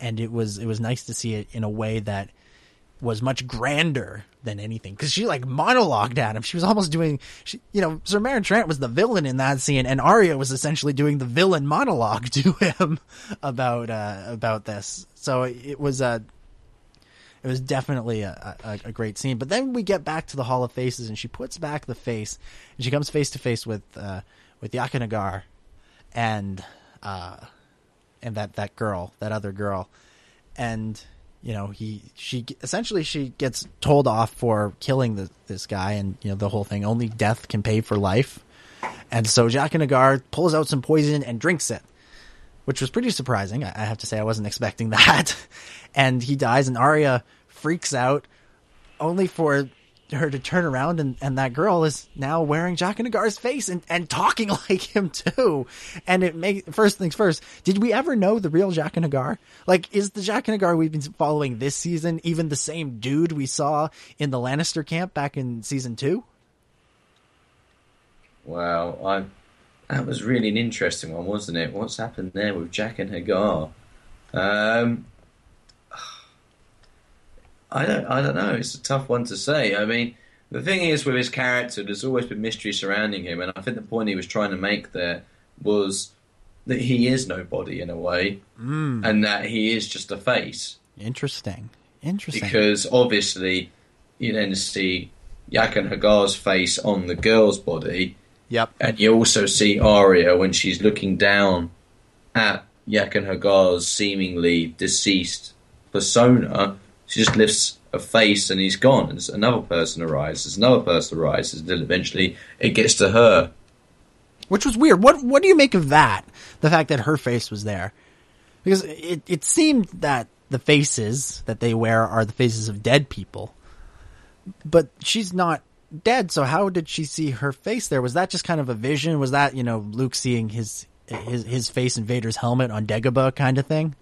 And it was it was nice to see it in a way that was much grander than anything because she like monologued at him. She was almost doing, she, you know, Sir Meryn Trant was the villain in that scene, and Arya was essentially doing the villain monologue to him about uh, about this. So it was a, it was definitely a, a, a great scene. But then we get back to the Hall of Faces, and she puts back the face, and she comes face to face with uh, with Jaqen H'ghar, and uh, and that that girl, that other girl, and you know he she essentially she gets told off for killing the, this guy and you know the whole thing. Only death can pay for life. And so Jaqen H'ghar pulls out some poison and drinks it which was pretty surprising. I, I have to say I wasn't expecting that. And he dies and Arya freaks out only for her to turn around and, and that girl is now wearing Jaqen H'ghar's face and, and talking like him too. And it makes first things first, did we ever know the real Jaqen H'ghar? Like, is the Jaqen H'ghar we've been following this season even the same dude we saw in the Lannister camp back in season two? Wow, I that was really an interesting one, wasn't it? What's happened there with Jaqen H'ghar? Um, I don't, I don't know. It's a tough one to say. I mean, the thing is with his character, there's always been mystery surrounding him, and I think the point he was trying to make there was that he is nobody in a way, Mm. and that he is just a face. Interesting. Interesting. Because obviously, you then see Yak and Hagar's face on the girl's body, yep. and you also see Arya when she's looking down at Yak and Hagar's seemingly deceased persona. She just lifts a face and he's gone. And another person arises, another person arises, until eventually it gets to her. which was weird. What what do you make of that? The fact that her face was there, because it it seemed that the faces that they wear are the faces of dead people, but she's not dead. So how did she see her face there? Was that just kind of a vision? Was that you know Luke seeing his his his face in Vader's helmet on Dagobah kind of thing?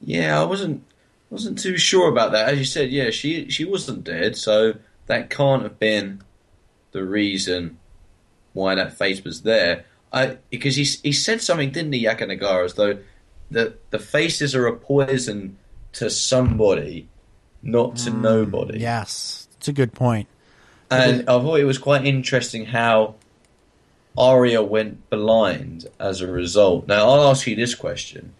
Yeah, I wasn't wasn't too sure about that. As you said, yeah, she she wasn't dead, so that can't have been the reason why that face was there. I because he he said something, didn't he, Yaka Nagara, as though the the faces are a poison to somebody, not to hmm, nobody. Yes, it's a good point. And I thought it was quite interesting how Arya went blind as a result. Now, I'll ask you this question.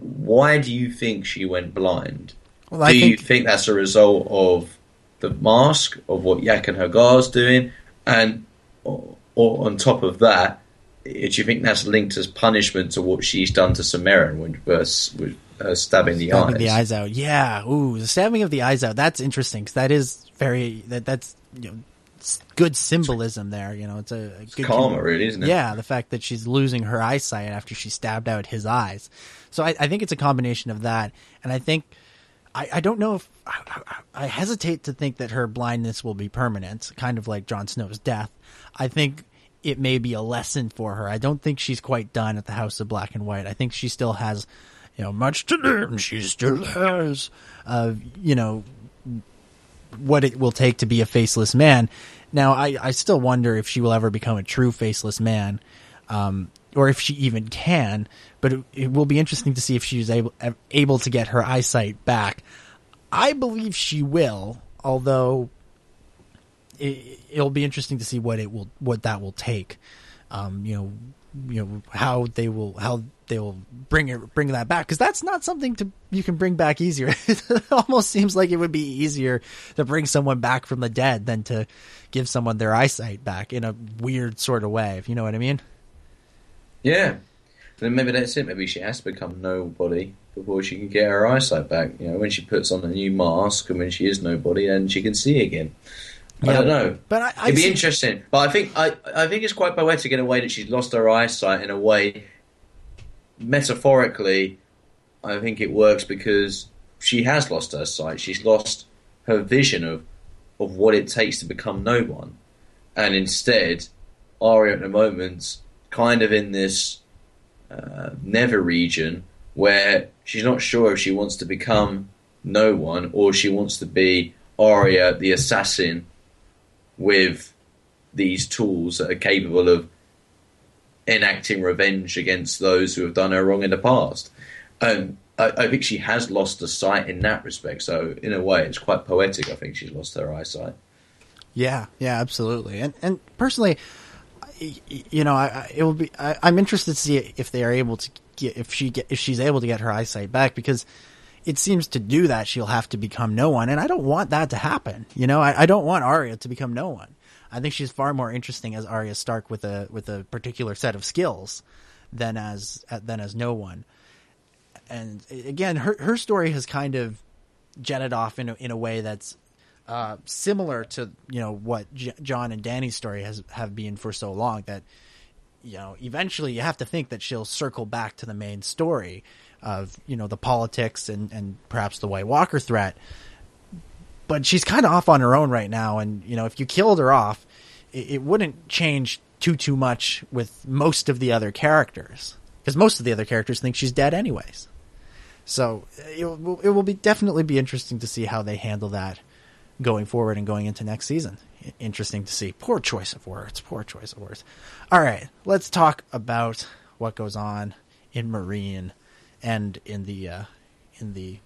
Why do you think she went blind? Well, do I you think think that's a result of the mask, of what Yak and Hagar's doing? And or, or on top of that, do you think that's linked as punishment to what she's done to Sir Meryn with, with, with her stabbing the stabbing eyes? the eyes out. Yeah, ooh, the stabbing of the eyes out. That's interesting because that is very that that's you know good symbolism there. You know, it's a, a good karma, really, isn't it? Yeah, the fact that she's losing her eyesight after she stabbed out his eyes. So I, I think it's a combination of that, and I think I, I don't know if I, I, hesitate to think that her blindness will be permanent, kind of like Jon Snow's death. I think it may be a lesson for her. I don't think she's quite done at the House of Black and White. I think she still has, you know, much to learn. She still has, uh, you know, what it will take to be a faceless man. Now, I, I still wonder if she will ever become a true faceless man, um, or if she even can. But it, it will be interesting to see if she's able able to get her eyesight back. I believe she will, although it, it'll be interesting to see what it will what that will take. Um, you know, you know how they will how they will bring it bring that back because that's not something to you can bring back easier. it almost seems like it would be easier to bring someone back from the dead than to give someone their eyesight back in a weird sort of way. If you know what I mean. Yeah. Then maybe that's it. Maybe she has to become nobody before she can get her eyesight back. You know, when she puts on a new mask and when she is nobody, then she can see again. I don't know. but I- I It'd be see- interesting. But I think I I think it's quite poetic in a way that she's lost her eyesight in a way. Metaphorically, I think it works because she has lost her sight. She's lost her vision of of what it takes to become no one, and instead, Arya at the moment kind of in this uh, Never region where she's not sure if she wants to become no one or she wants to be Arya the assassin with these tools that are capable of enacting revenge against those who have done her wrong in the past. Um, I, I think she has lost the sight in that respect. So in a way, it's quite poetic. I think she's lost her eyesight. Yeah, yeah, absolutely. And and personally, you know, I, it will be. I, I'm interested to see if they are able to get if she get if she's able to get her eyesight back because it seems to do that she'll have to become no one, and I don't want that to happen. You know, I, I don't want Arya to become no one. I think she's far more interesting as Arya Stark with a with a particular set of skills than as than as no one. And again, her her story has kind of jetted off in a, in a way that's uh, similar to you know what J- Jon and Dany's story has have been for so long that you know eventually you have to think that she'll circle back to the main story of you know the politics and and perhaps the White Walker threat. But she's kind of off on her own right now, and you know if you killed her off, it, it wouldn't change too too much with most of the other characters because most of the other characters think she's dead anyways. So it will, it will be definitely be interesting to see how they handle that going forward and going into next season. Interesting to see. Poor choice of words. Poor choice of words. All right, let's talk about what goes on in Meereen and in the uh, in the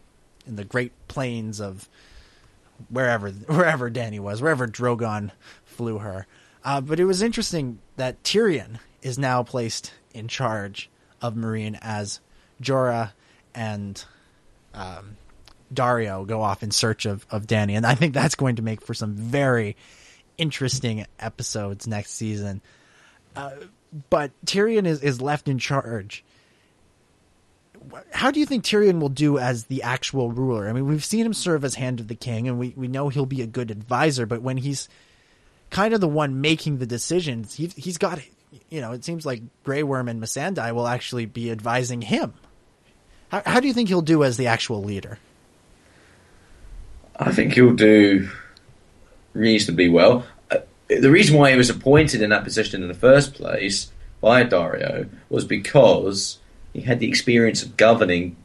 in the Great Plains of wherever wherever Dany was, wherever Drogon flew her. Uh, but it was interesting that Tyrion is now placed in charge of Meereen as Jorah and um, Daario go off in search of, of Dany, and I think that's going to make for some very interesting episodes next season. Uh, but Tyrion is, is left in charge. how do you think Tyrion will do as the actual ruler? I mean, we've seen him serve as Hand of the King, and we, we know he'll be a good advisor. But when he's kind of the one making the decisions, he, he's got, you know, it seems like Grey Worm and Missandei will actually be advising him. How, how do you think he'll do as the actual leader? I think he'll do reasonably well. Uh, the reason why he was appointed in that position in the first place by Daario was because he had the experience of governing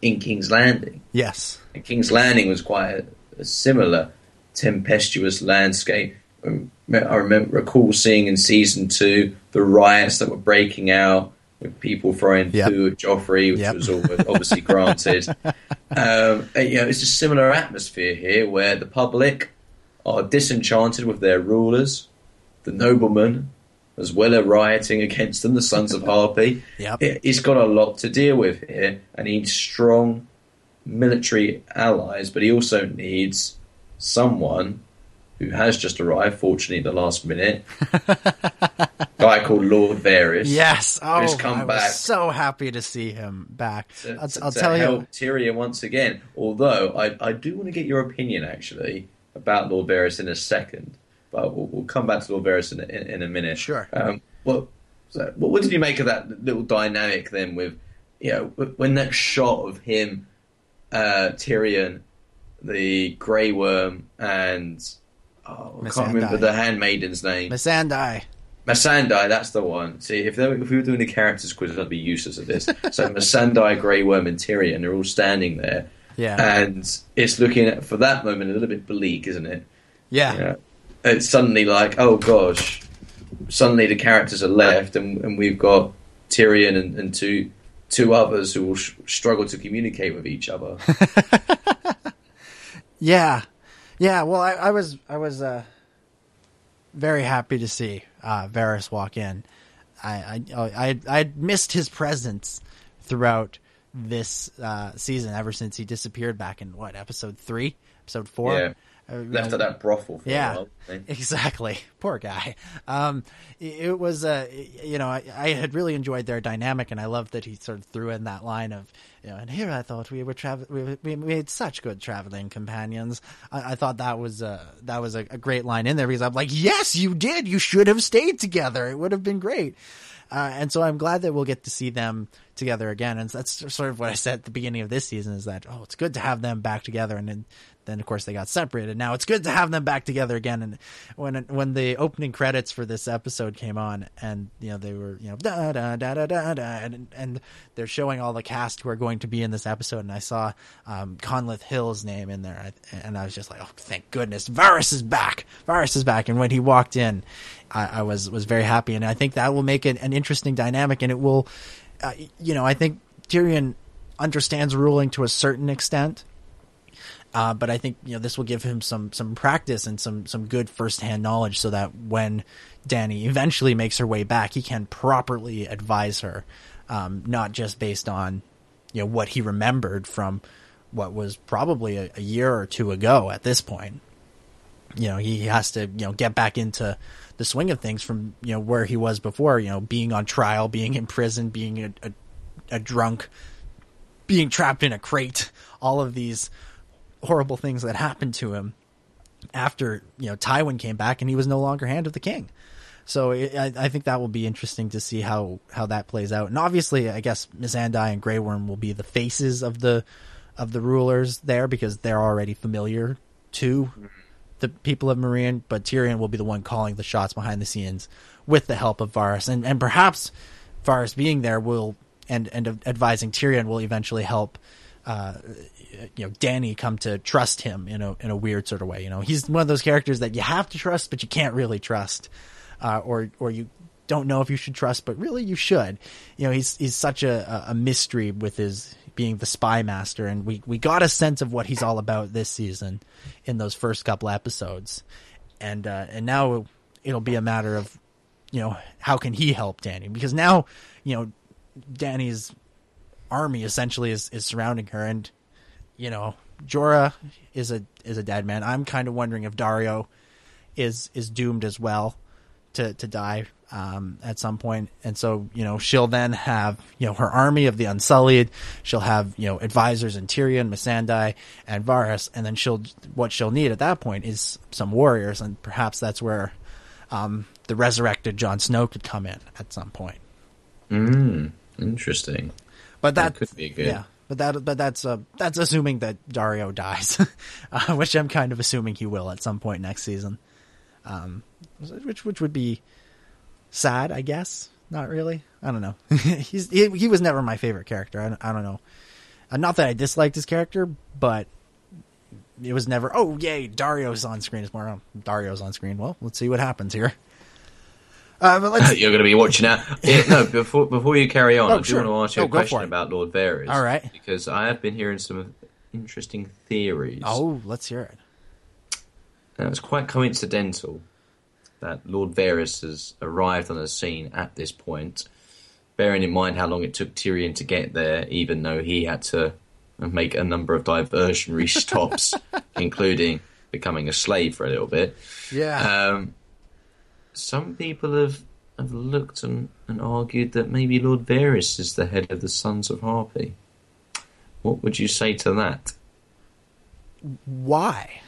in King's Landing. Yes. And King's Landing was quite a, a similar tempestuous landscape. Um, I remember recall seeing in season two the riots that were breaking out people throwing Yep. at Joffrey, which Yep. was obviously granted. Um, and, you know, it's a similar atmosphere here where the public are disenchanted with their rulers, the noblemen, as well as rioting against them, the Sons of Harpy. Yep. It- He's got a lot to deal with here, and he needs strong military allies, but he also needs someone who has just arrived, fortunately, at the last minute. guy called Lord Varys. Yes. Oh, Who's come I back. was so happy to see him back. to, I'll, to- I'll to tell you. Tyrion once again. Although I, I do want to get your opinion actually about Lord Varys in a second, but we'll, we'll come back to Lord Varys in, a- in, in a minute. Sure. Um, what, so what what did you make of that little dynamic then? With you know when that shot of him, uh, Tyrion, the Grey Worm, and oh, I Miss can't remember the handmaiden's name. Missandei. Masandai, that's the one. See, if, they were, if we were doing a characters quiz, I'd be useless at this. So Masandai, Grey Worm, and Tyrion, they're all standing there. Yeah. And it's looking at, for that moment, a little bit bleak, isn't it? Yeah. Know, it's suddenly like, oh gosh, suddenly the characters are left, and, and we've got Tyrion and, and two two others who will sh- struggle to communicate with each other. Yeah, yeah. Well, I, I was I was uh, very happy to see uh, Varys walk in. I I I I missed his presence throughout this uh, season ever since he disappeared back in what episode three, episode four. Yeah. Uh, Left know, at that brothel for yeah, a while. exactly. Poor guy. Um, it, it was, uh, you know, I, I had really enjoyed their dynamic, and I loved that he sort of threw in that line of, you know, and here I thought we were travel, we, we made such good traveling companions. I, I thought that was, uh, that was a, a great line in there because I'm like, yes, you did. You should have stayed together. It would have been great. Uh, and so I'm glad that we'll get to see them together again. And that's sort of what I said at the beginning of this season is that, oh, it's good to have them back together. And then, then of course they got separated. Now it's good to have them back together again. And when, when the opening credits for this episode came on and, you know, they were, you know, da, da, da, da, da, and, and they're showing all the cast who are going to be in this episode. And I saw, um, Conleth Hill's name in there. And I was just like, oh, thank goodness. Varys is back. Varys is back. And when he walked in, I, I was was very happy, and I think that will make it an interesting dynamic, and it will, uh, you know, I think Tyrion understands ruling to a certain extent, uh, but I think you know this will give him some some practice and some some good firsthand knowledge, so that when Dany eventually makes her way back, he can properly advise her, um, not just based on you know what he remembered from what was probably a, a year or two ago at this point. You know he has to you know get back into the swing of things from you know where he was before you know being on trial being in prison being a, a, a drunk being trapped in a crate all of these horrible things that happened to him after you know Tywin came back and he was no longer hand of the king. So it, I, I think that will be interesting to see how how that plays out. And obviously I guess Missandei and Grey Worm will be the faces of the of the rulers there because they're already familiar to the people of Meereen, but Tyrion will be the one calling the shots behind the scenes with the help of Varys, and and perhaps Varys being there will and and advising Tyrion will eventually help. Uh, you know, Dany come to trust him in a in a weird sort of way. You know, he's one of those characters that you have to trust, but you can't really trust, uh, or or you don't know if you should trust, but really you should. You know, he's he's such a a mystery with his being the spy master, and we we got a sense of what he's all about this season in those first couple episodes, and uh, and now it'll be a matter of you know how can he help Dany because now you know Dany's army essentially is, is surrounding her and you know Jorah is a is a dead man. I'm kind of wondering if Daario is is doomed as well to to die. um, at some point. and so you know she'll then have you know her army of the Unsullied. She'll have you know advisors in Tyrion, Missandei, and Varys, and then she'll what she'll need at that point is some warriors, and perhaps that's where um, the resurrected Jon Snow could come in at some point. Mm, interesting. But that, That could be good. Yeah, but that but that's uh, that's assuming that Daario dies, uh, which I'm kind of assuming he will at some point next season. Um, which which would be sad, I guess. Not really. I don't know. He's he, he was never my favorite character. I don't, I don't know. Uh, not that I disliked his character, but it was never. Oh yay, Daario's on screen. It's more oh, Daario's on screen. Well, let's see what happens here. Uh, but You're going to be watching out. Yeah, no, before before you carry on, Oh, I do sure. want to ask you Oh, a question about Lord Varys. All right. Because I have been hearing some interesting theories. oh, let's hear it. Now, it's quite coincidental that Lord Varys has arrived on the scene at this point, bearing in mind how long it took Tyrion to get there, even though he had to make a number of diversionary stops, including becoming a slave for a little bit. Yeah. Um, some people have, have looked and, and argued that maybe Lord Varys is the head of the Sons of Harpy. What would you say to that? why?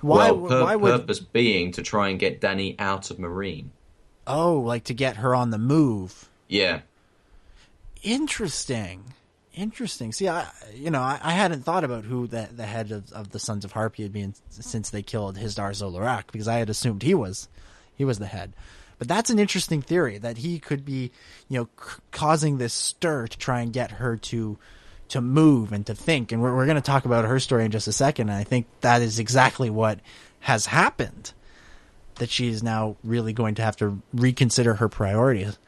Why? well, her why would? purpose being to try and get Dany out of Meereen. Oh, like to get her on the move. Yeah. Interesting. Interesting. See, I you know I, I hadn't thought about who the the head of, of the Sons of Harpy had been since they killed Hizdahr zo Loraq because I had assumed he was he was the head. But that's an interesting theory that he could be you know c- causing this stir to try and get her to to move and to think. And we're we're going to talk about her story in just a second. And I think that is exactly what has happened. That she is now really going to have to reconsider her priorities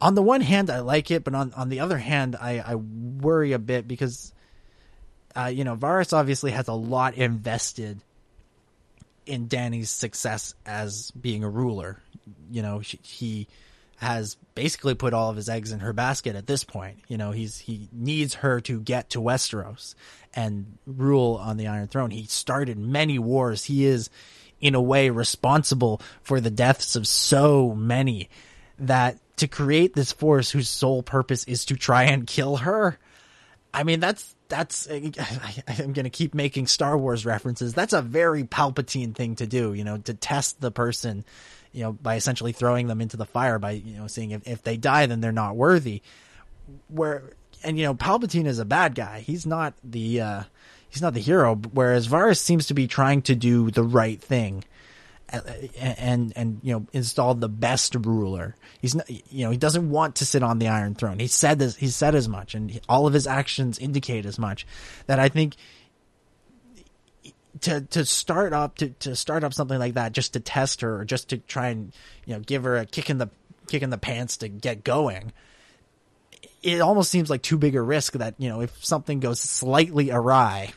on the one hand, I like it, but on on the other hand, I, I worry a bit because, uh, you know, Varys obviously has a lot invested in Dany's success as being a ruler. You know, she, he has basically put all of his eggs in her basket at this point. You know, he's he needs her to get to Westeros and rule on the Iron Throne. He started many wars. He is, in a way, responsible for the deaths of so many that to create this force whose sole purpose is to try and kill her. I mean, that's that's. I, I'm going to keep making Star Wars references. That's a very Palpatine thing to do. You know, to test the person. You know, by essentially throwing them into the fire by you know seeing if if they die, then they're not worthy. Where and you know, Palpatine is a bad guy. He's not the uh, he's not the hero. Whereas Varys seems to be trying to do the right thing and and you know installed the best ruler. He's not, you know he doesn't want to sit on the Iron Throne. He said this. He said as much, and all of his actions indicate as much. That I think to to start up to, to start up something like that just to test her or just to try and you know give her a kick in the kick in the pants to get going. It almost seems like too big a risk that you know if something goes slightly awry,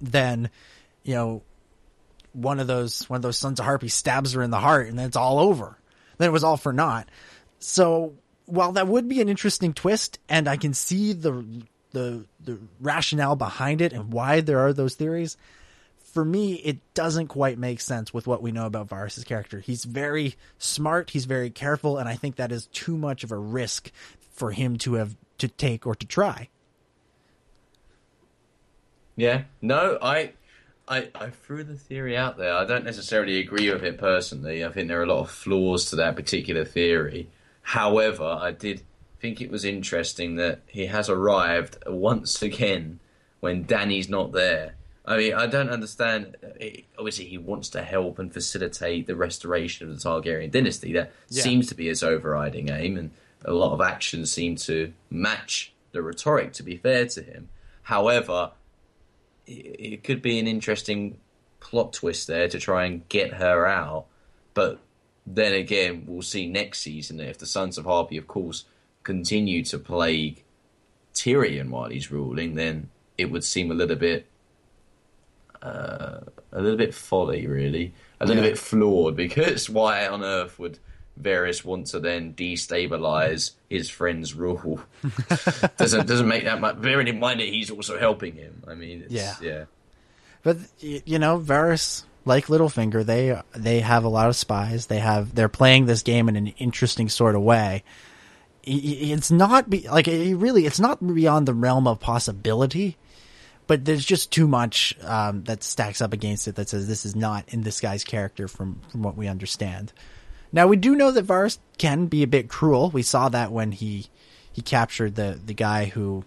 then you know one of those one of those sons of harpy stabs her in the heart and then it's all over. Then it was all for naught. So while that would be an interesting twist and i can see the the the rationale behind it and why there are those theories for me it doesn't quite make sense with what we know about Varys' character. He's very smart he's very careful and i think that is too much of a risk for him to have to take or to try. Yeah. No, I, I, I threw the theory out there. I don't necessarily agree with it personally. I think there are a lot of flaws to that particular theory. However, I did think it was interesting that he has arrived once again when Dany's not there. I mean, I don't understand. eh, Obviously, he wants to help and facilitate the restoration of the Targaryen dynasty. That Yeah. seems to be his overriding aim, and a lot of actions seem to match the rhetoric. To be fair to him, however, it could be an interesting plot twist there to try and get her out. But then again, we'll see next season if the Sons of Harpy, of course, continue to plague Tyrion while he's ruling, then it would seem a little bit, uh, a little bit folly, really, a little Yeah. bit flawed. Because why on earth would Varys want to then destabilize his friend's rule? doesn't doesn't make that much. Bearing in mind that he's also helping him. I mean, it's, Yeah. yeah. But you know, Varys like Littlefinger, they they have a lot of spies. They have they're playing this game in an interesting sort of way. It's not be, like it really, it's not beyond the realm of possibility, but there's just too much um, that stacks up against it that says this is not in this guy's character from from what we understand. Now we do know that Varys can be a bit cruel. We saw that when he he captured the the guy who,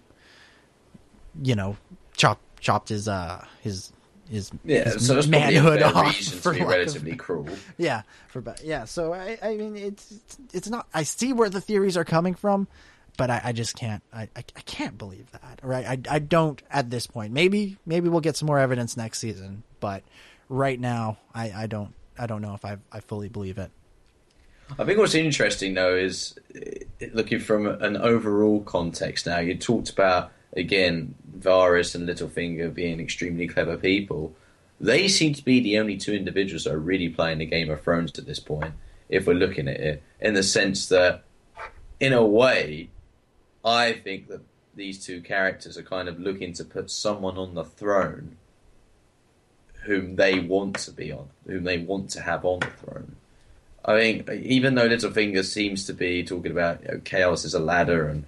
you know, chopped chopped his uh his his, Yeah, his so that's probably a manhood off reason for to be lack of- relatively cruel. yeah, for yeah. So I, I mean, it's it's not. I see where the theories are coming from, but I, I just can't. I, I I can't believe that. Right? I I don't at this point. Maybe maybe we'll get some more evidence next season, but right now I I don't I don't know if I I fully believe it. I think what's interesting though is uh, looking from an overall context. Now you talked about again Varys and Littlefinger being extremely clever people. They seem to be the only two individuals that are really playing the Game of Thrones at this point. If we're looking at it in the sense that, in a way, I think that these two characters are kind of looking to put someone on the throne whom they want to be on, whom they want to have on the throne. I think even though Littlefinger seems to be talking about you know, chaos as a ladder and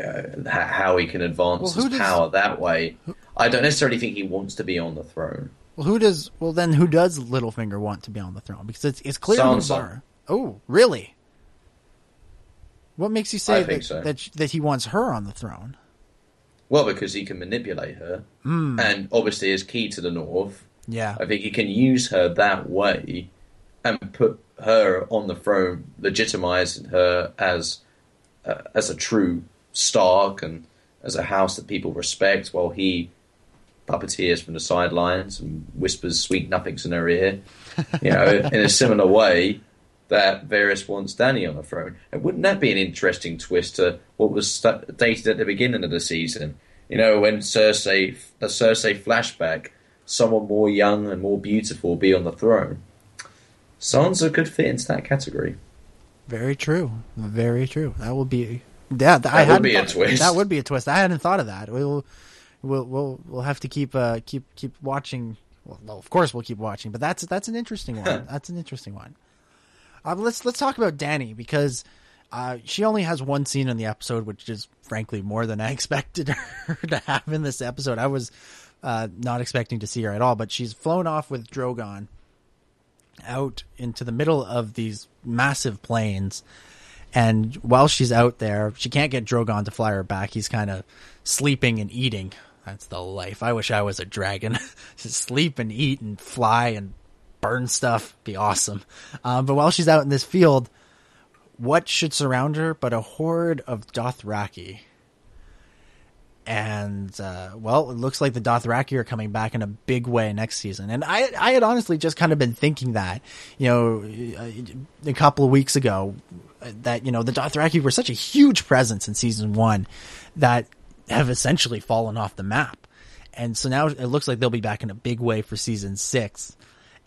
uh, how he can advance Well, his does- power that way, I don't necessarily think he wants to be on the throne. Well, who does? Well, then who does Littlefinger want to be on the throne? Because it's it's clear Sansa. Oh, really? What makes you say that, so. that that he wants her on the throne? Well, because he can manipulate her, Hmm. and obviously is key to the North. Yeah. I think he can use her that way and put her on the throne, legitimize her as uh, as a true Stark and as a house that people respect, while he puppeteers from the sidelines and whispers sweet nothings in her ear. You know, in a similar way that Varys wants Dany on the throne. And wouldn't that be an interesting twist to what was st- dated at the beginning of the season? You know, when Cersei, the Cersei flashback, someone more young and more beautiful be on the throne. Sansa could fit into that category. Very true. Very true. That would be yeah. That, I would be a twist. That would be a twist. I hadn't thought of that. We'll we'll we'll we'll have to keep uh keep keep watching. Well, of course we'll keep watching, but that's that's an interesting one. that's an interesting one. Uh, let's let's talk about Dany because uh, she only has one scene in the episode, which is frankly more than I expected her to have in this episode. I was uh, not expecting to see her at all, but she's flown off with Drogon out into the middle of these massive plains. And while she's out there, she can't get Drogon to fly her back. He's kind of sleeping and eating. That's the life. I wish I was a dragon. Sleep and eat and fly and burn stuff. Be awesome. Um, but while she's out in this field, what should surround her but a horde of Dothraki? And uh, well, it looks like the Dothraki are coming back in a big way next season. And I, I had honestly just kind of been thinking that, you know, a couple of weeks ago, that you know the Dothraki were such a huge presence in season one that have essentially fallen off the map. And so now it looks like they'll be back in a big way for season six.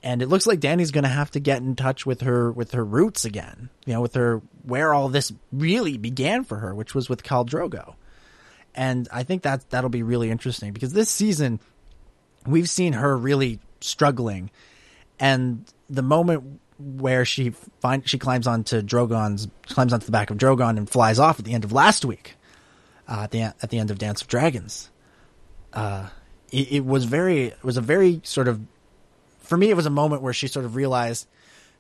And it looks like Dany's going to have to get in touch with her with her roots again. You know, with her where all this really began for her, which was with Khal Drogo and I think that that'll be really interesting because this season we've seen her really struggling, and the moment where she find she climbs onto Drogon's climbs onto the back of Drogon and flies off at the end of last week, uh, at the at the end of Dance of Dragons, uh, it, it was very it was a very sort of for me it was a moment where she sort of realized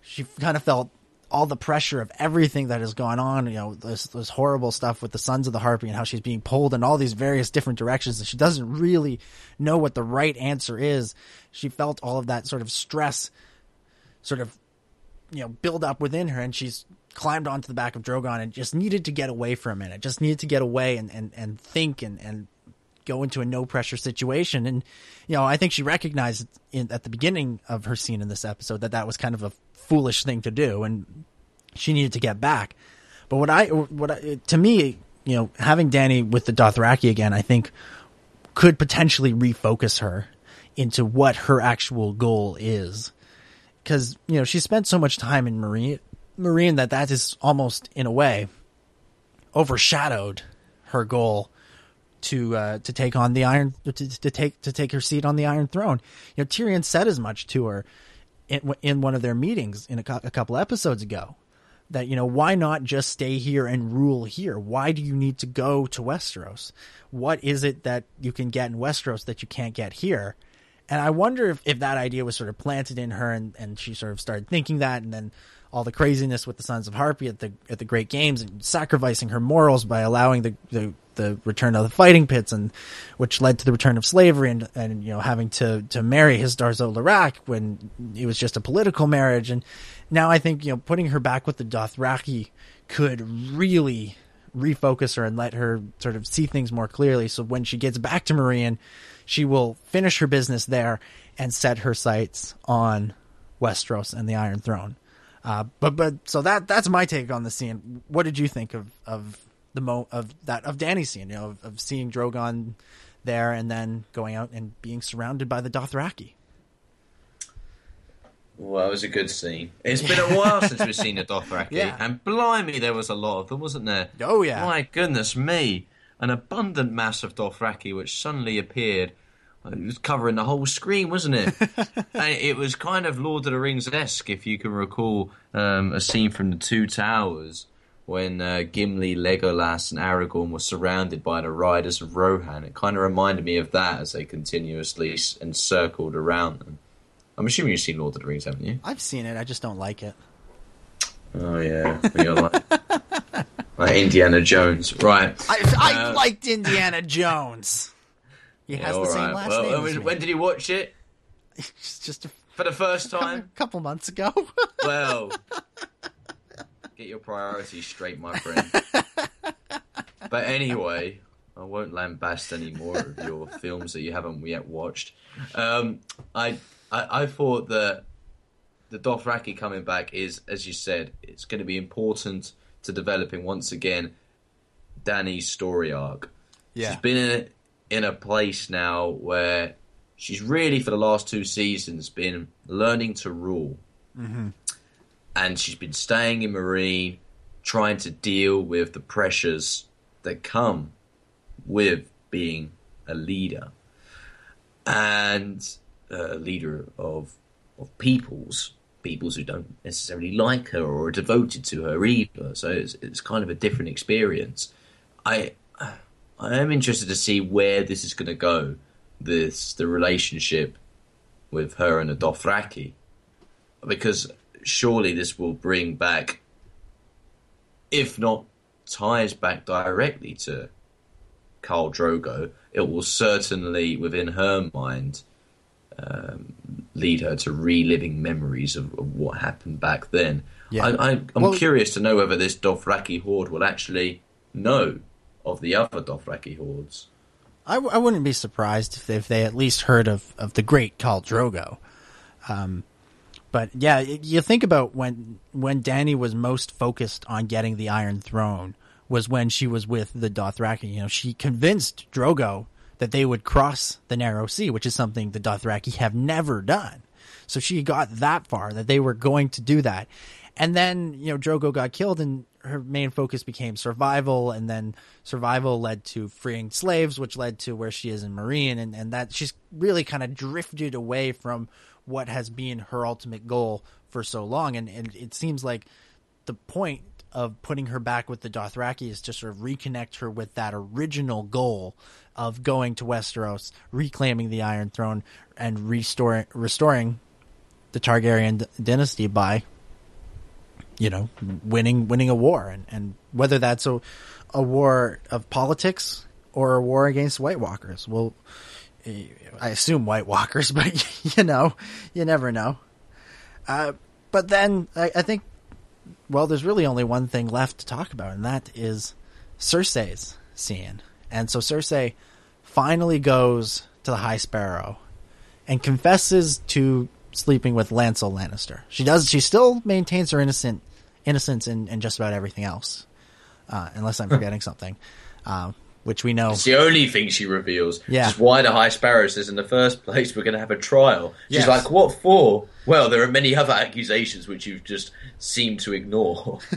she kind of felt all the pressure of everything that has gone on, you know, this, this horrible stuff with the Sons of the Harpy and how she's being pulled in all these various different directions and she doesn't really know what the right answer is. She felt all of that sort of stress sort of, you know, build up within her and she's climbed onto the back of Drogon and just needed to get away for a minute, just needed to get away and, and, and think and, and go into a no pressure situation. And, you know, I think she recognized in, at the beginning of her scene in this episode that that was kind of a foolish thing to do and she needed to get back. But what I, what I, to me, you know, having Dany with the Dothraki again, I think could potentially refocus her into what her actual goal is. Cause, you know, she spent so much time in Meereen, Meereen that that is almost in a way overshadowed her goal to uh, to take on the Iron to, to take to take her seat on the Iron Throne. You know, Tyrion said as much to her in in one of their meetings in a, cou- a couple episodes ago that you know why not just stay here and rule here? Why do you need to go to westeros? What is it that you can get in westeros that you can't get here? And i wonder if, if that idea was sort of planted in her and, and she sort of started thinking that and then all the craziness with the sons of harpy at the at the great games and sacrificing her morals by allowing the the, the return of the fighting pits and which led to the return of slavery and and you know having to to marry Hizdahr zo Loraq when it was just a political marriage and now I think you know putting her back with the Dothraki could really refocus her and let her sort of see things more clearly so when she gets back to Meereen she will finish her business there and set her sights on Westeros and the Iron Throne. Uh, but but so that that's my take on the scene. What did you think of of the mo of that of Dany's scene? You know, of, of seeing Drogon there and then going out and being surrounded by the Dothraki. Well, it was a good scene. It's been a while since we've seen a Dothraki, Yeah. and blimey, there was a lot of them, wasn't there? Oh, yeah. My goodness me, an abundant mass of Dothraki which suddenly appeared. It was covering the whole screen, wasn't it? it was kind of Lord of the Rings esque, if you can recall um, a scene from the Two Towers when uh, Gimli, Legolas, and Aragorn were surrounded by the riders of Rohan. It kind of reminded me of that as they continuously s- encircled around them. I'm assuming you've seen Lord of the Rings, haven't you? I've seen it. I just don't like it. Oh yeah, you're like, like Indiana Jones, right? I I Uh, liked Indiana Jones. He has all the same right. last well, name. when- as me. when did you watch it? Just just a For the first time? A couple months ago. well, get your priorities straight, my friend. but anyway, I won't lambast any more of your films that you haven't yet watched. Um, I, I I thought that the Dothraki coming back is, as you said, it's going to be important to developing once again Dany's story arc. yeah. She's been in a, in a place now where she's really, for the last two seasons, been learning to rule. Mm-hmm. And she's been staying in Meereen, trying to deal with the pressures that come with being a leader and a leader of of peoples, peoples who don't necessarily like her or are devoted to her either. So it's it's kind of a different experience. I I am interested to see where this is going to go. This the relationship with her and the Dothraki, because surely this will bring back, if not ties back directly to Khal Drogo, it will certainly, within her mind, um, lead her to reliving memories of, of what happened back then. Yeah. I, I, I'm Well- curious to know whether this Dothraki horde will actually know of the other Dothraki hordes. I, w- I wouldn't be surprised if they, if they at least heard of, of the great Khal Drogo. Um, but yeah, you think about when when Dany was most focused on getting the Iron Throne was when she was with the Dothraki. You know, she convinced Drogo that they would cross the Narrow Sea, which is something the Dothraki have never done. So she got that far that they were going to do that. And then, you know, Drogo got killed and her main focus became survival and then survival led to freeing slaves, which led to where she is in Meereen and, and that she's really kind of drifted away from what has been her ultimate goal for so long. And, and it seems like the point of putting her back with the Dothraki is to sort of reconnect her with that original goal of going to Westeros, reclaiming the Iron Throne, and restoring restoring the Targaryen d- dynasty by, you know, winning winning a war, and, and whether that's a a war of politics or a war against White Walkers. Well, eh, I assume White Walkers, but you know, you never know. Uh, but then I, I think well, there's really only one thing left to talk about, and that is Cersei's scene. And so Cersei finally goes to the High Sparrow and confesses to sleeping with Lancel Lannister. She does. She still maintains her innocent innocence in, in just about everything else, uh, unless I'm forgetting something, uh, which we know. It's the only thing she reveals. Yeah. Just why the High Sparrow says in the first place we're going to have a trial. She's Yes. like, what for? Well, there are many other accusations which you've just seemed to ignore.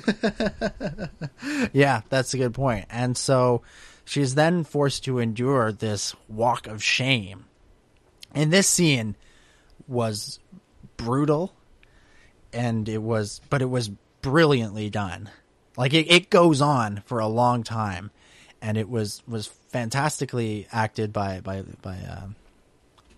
Yeah, that's a good point. And so she's then forced to endure this walk of shame. And this scene was brutal and it was but it was brilliantly done. Like it, it goes on for a long time and it was was fantastically acted by by by uh,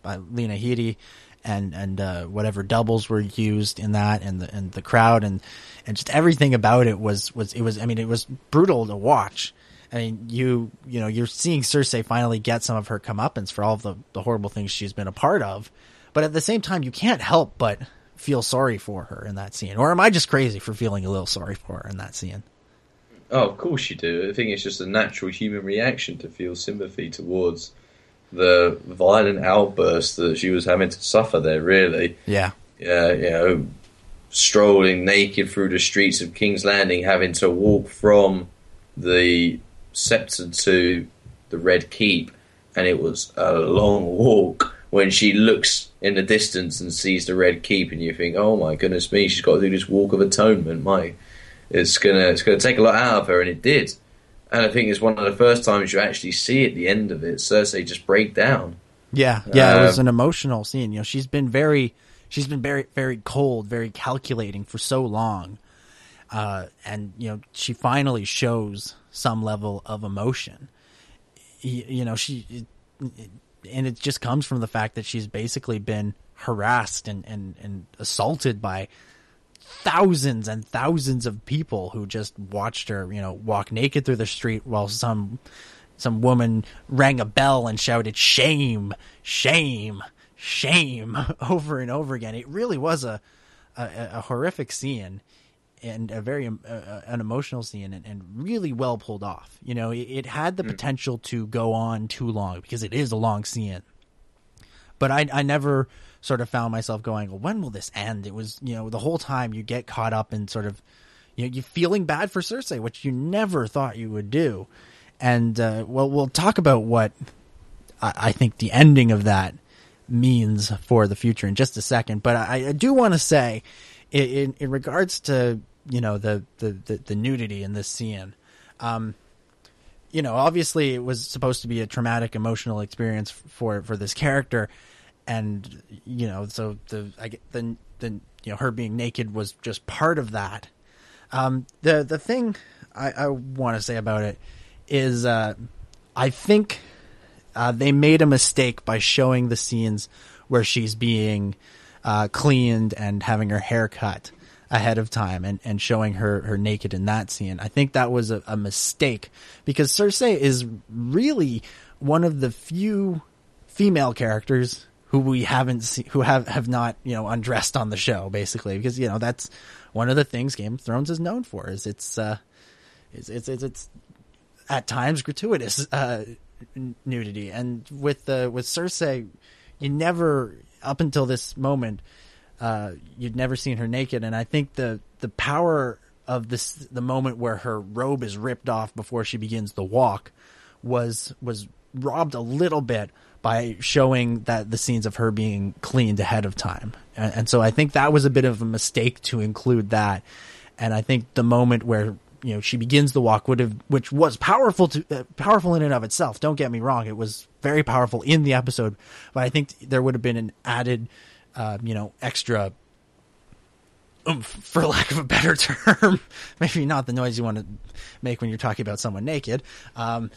by Lena Headey and and uh, whatever doubles were used in that and the and the crowd and and just everything about it was was it was I mean it was brutal to watch. I mean you you know you're seeing Cersei finally get some of her comeuppance for all of the the horrible things she's been a part of, but at the same time you can't help but feel sorry for her in that scene. Or am I just crazy for feeling a little sorry for her in that scene? Oh, of course you do. I think it's just a natural human reaction to feel sympathy towards the violent outburst that she was having to suffer there. Really, Yeah. uh, you know, strolling naked through the streets of King's Landing, having to walk from the scepter to the Red Keep, and it was a long walk. When she looks in the distance and sees the Red Keep, and you think, "Oh my goodness me, she's got to do this walk of atonement." My, it's gonna it's gonna take a lot out of her, and it did. And I think it's one of the first times you actually see at the end of it Cersei just break down. Yeah, yeah, it was Um, an emotional scene. You know, she's been very, she's been very, very cold, very calculating for so long, uh, and you know, she finally shows some level of emotion. You, you know, she, it, and it just comes from the fact that she's basically been harassed and and and assaulted by thousands and thousands of people who just watched her, you know, walk naked through the street while some some woman rang a bell and shouted shame, shame, shame over and over again. It really was a a, a horrific scene and a very um, uh, an emotional scene and, and really well pulled off. You know, it, it had the potential to go on too long because it is a long scene but I, I never sort of found myself going, well, when will this end? It was, you know, the whole time you get caught up in sort of, you know, you feeling bad for Cersei, which you never thought you would do. And, uh, well, we'll talk about what I, I think the ending of that means for the future in just a second. But I, I do want to say, in, in regards to, you know, the, the, the, the nudity in this scene, um, you know, obviously it was supposed to be a traumatic emotional experience for for this character, and you know, so the I get the the you know her being naked was just part of that. Um, the the thing I, I want to say about it is, uh, I think uh, they made a mistake by showing the scenes where she's being uh, cleaned and having her hair cut ahead of time and, and showing her, her naked in that scene. I think that was a, a mistake because Cersei is really one of the few female characters who we haven't seen, who have, have not, you know, undressed on the show basically because, you know, that's one of the things Game of Thrones is known for is it's, uh, it's, it's, it's, it's at times gratuitous, uh, nudity. And with, uh, with Cersei, you never, up until this moment, uh, you'd never seen her naked, and I think the the power of this the moment where her robe is ripped off before she begins the walk was was robbed a little bit by showing that the scenes of her being cleaned ahead of time, and, and so I think that was a bit of a mistake to include that, and I think the moment where you know she begins the walk would have which was powerful to uh, powerful in and of itself. Don't get me wrong. It was very powerful in the episode but i think there would have been an added uh, you know extra oomph, for lack of a better term maybe not the noise you want to make when you're talking about someone naked um,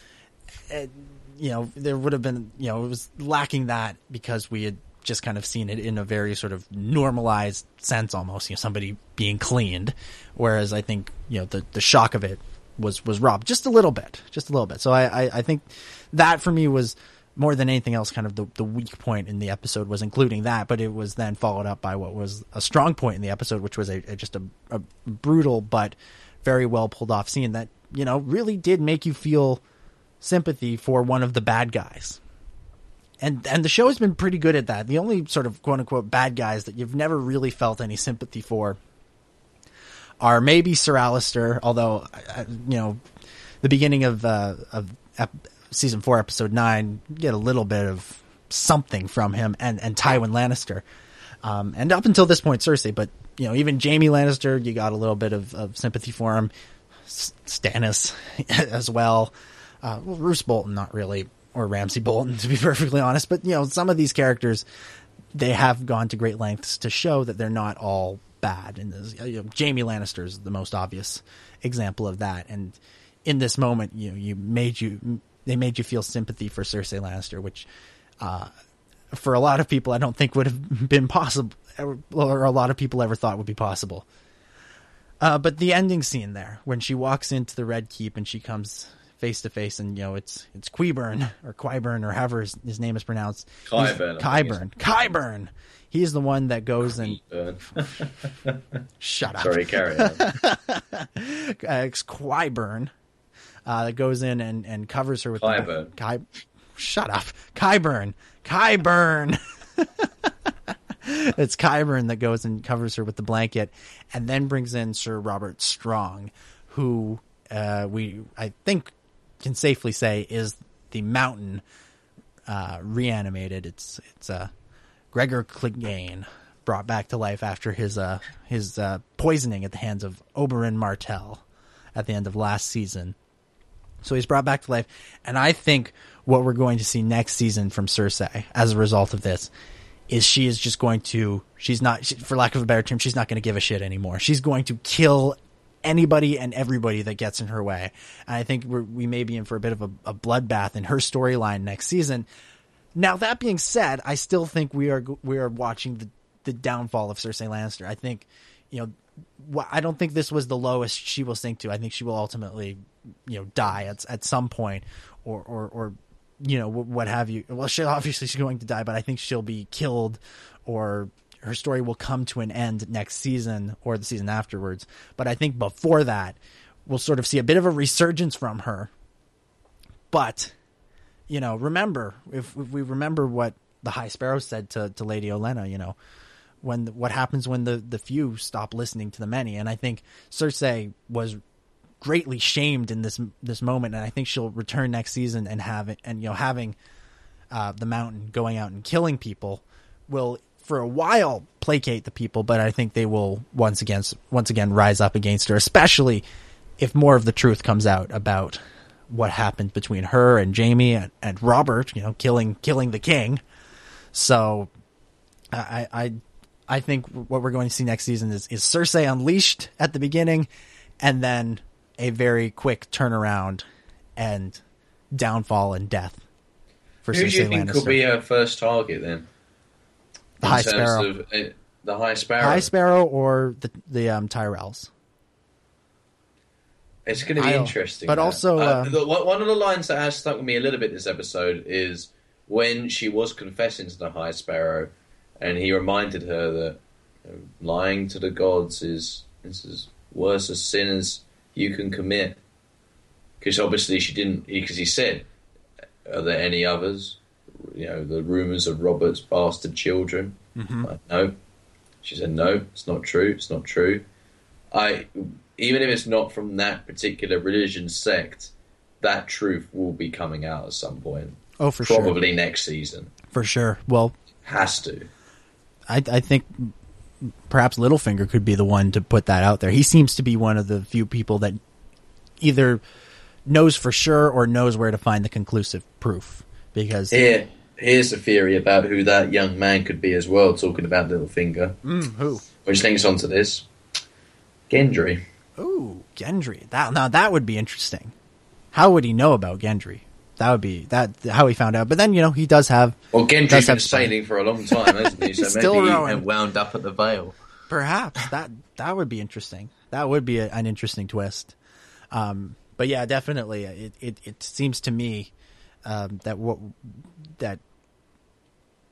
and, you know there would have been you know it was lacking that because we had just kind of seen it in a very sort of normalized sense almost you know somebody being cleaned whereas i think you know the the shock of it was was robbed just a little bit just a little bit. So i i, I think that for me was more than anything else kind of the, the weak point in the episode was including that but it was then followed up by what was a strong point in the episode which was a, a just a, a brutal but very well pulled off scene that you know really did make you feel sympathy for one of the bad guys and and the show has been pretty good at that. The only sort of quote unquote bad guys that you've never really felt any sympathy for are maybe Sir Alliser, although you know the beginning of uh, of season four, episode nine, get a little bit of something from him, and and Tywin Lannister, um, and up until this point, Cersei. But you know, even Jaime Lannister, you got a little bit of, of sympathy for him. Stannis as well. Uh, Roose Bolton, not really, or Ramsay Bolton, to be perfectly honest. But you know, some of these characters, they have gone to great lengths to show that they're not all bad. And this, you know, Jaime Lannister is the most obvious example of that. And in this moment, you know, you made you they made you feel sympathy for Cersei Lannister, which uh, for a lot of people, I don't think would have been possible, or a lot of people ever thought would be possible. Uh, but the ending scene there, when she walks into the Red Keep and she comes face to face, and you know it's it's Qyburn or Qyburn or however his, his name is pronounced. He's- Qyburn, I think Qyburn. Qyburn. He's the one that goes and shut up. Sorry, carry on. uh, it's Qyburn uh, that goes in and, and covers her with Qyburn. The, Kai, shut up, Qyburn, Qyburn. it's Qyburn that goes and covers her with the blanket, and then brings in Sir Robert Strong, who uh, we I think can safely say is the Mountain uh, reanimated. It's it's uh, Gregor Clegane brought back to life after his uh, his uh, poisoning at the hands of Oberyn Martell at the end of last season. So he's brought back to life, and I think what we're going to see next season from Cersei as a result of this is she is just going to she's not for lack of a better term she's not going to give a shit anymore. She's going to kill anybody and everybody that gets in her way. And I think we may be in for a bit of a, a bloodbath in her storyline next season. Now that being said, I still think we are we are watching the the downfall of Cersei Lannister. I think you know I don't think this was the lowest she will sink to. I think she will ultimately you know die at at some point or or or you know what have you. Well, she obviously she's going to die, but I think she'll be killed or her story will come to an end next season or the season afterwards. But I think before that, we'll sort of see a bit of a resurgence from her. But you know, remember if, if we remember what the High Sparrow said to, to Lady Olenna, you know, when what happens when the the few stop listening to the many, and I think Cersei was greatly shamed in this this moment, and I think she'll return next season and have it, and you know, having uh, the Mountain going out and killing people will for a while placate the people, but I think they will once again once again rise up against her, especially if more of the truth comes out about what happened between her and Jaime and, and Robert, you know, killing killing the king. So I I I think what we're going to see next season is is Cersei unleashed at the beginning and then a very quick turnaround and downfall and death for Who Cersei do you think Lannister. could be her first target then? The In High Sparrow. Of, uh, the High Sparrow. High Sparrow or the the um, Tyrells. It's going to be I- interesting. but also, Uh, um, the, one of the lines that has stuck with me a little bit this episode is when she was confessing to the High Sparrow, and he reminded her that you know, lying to the gods is this is as worse a sin as you can commit. Because obviously she didn't. Because he said, "Are there any others?" You know, the rumors of Robert's bastard children. Mm-hmm. Like, no. She said, "No, it's not true. It's not true." I even if it's not from that particular religion sect, that truth will be coming out at some point. Oh, for sure. Probably next season. For sure. Well, Has to. I, I think perhaps Littlefinger could be the one to put that out there. He seems to be one of the few people that either knows for sure or knows where to find the conclusive proof. Because Here, here's a theory about who that young man could be as well. Talking about Littlefinger, Mm, who? which links onto this. Gendry. Ooh, Gendry. That now that would be interesting. How would he know about Gendry? That would be that how he found out. But then you know he does have Well, Gendry's been sailing for a long time, hasn't he? So He's maybe still he rowing. went wound up at the Vale. Perhaps that that would be interesting. That would be a, an interesting twist. Um, but yeah, definitely, it, it it seems to me um, that what that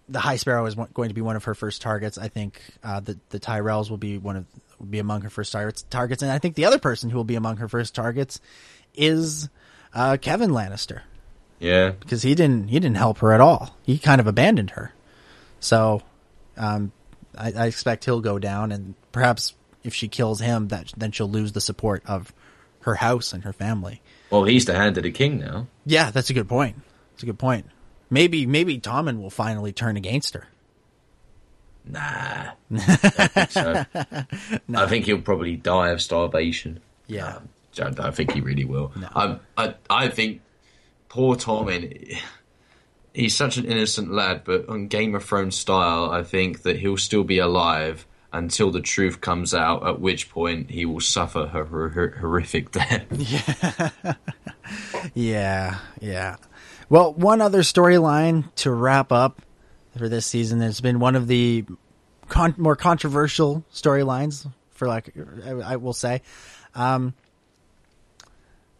the High Sparrow is going to be one of her first targets. I think uh, the the Tyrells will be one of will be among her first targets. Targets, and I think the other person who will be among her first targets is uh, Kevan Lannister Yeah. because he didn't he didn't help her at all. He kind of abandoned her. So, um, I, I expect he'll go down, and perhaps if she kills him, that then she'll lose the support of her house and her family. Well, he's the hand of the king now. Yeah, that's a good point. That's a good point. Maybe maybe Tommen will finally turn against her. Nah. I think so. I think he'll probably die of starvation. Yeah. Um, I don't think he really will. No. I, I, I think poor Tommen. He's such an innocent lad, but on Game of Thrones style, I think that he'll still be alive until the truth comes out. At which point, he will suffer hor- horrific death. Yeah, yeah. yeah. Well, one other storyline to wrap up for this season has been one of the con- more controversial storylines, for like I, I will say. Um,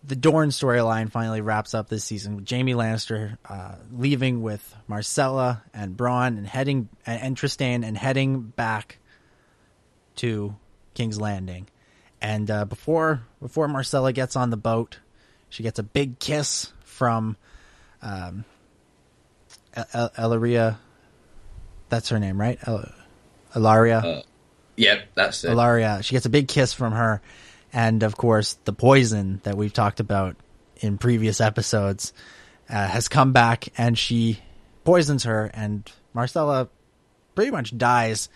the Dorne storyline finally wraps up this season with Jaime Lannister uh, leaving with Myrcella and Bronn and heading and, Trystane and heading back to King's Landing. And uh, before before Myrcella gets on the boat, she gets a big kiss from um, El- El- Ellaria. That's her name, right? El- Ellaria. yep, that's it. Ellaria. She gets a big kiss from her, and of course, the poison that we've talked about in previous episodes uh, has come back, and she poisons her, and Myrcella pretty much dies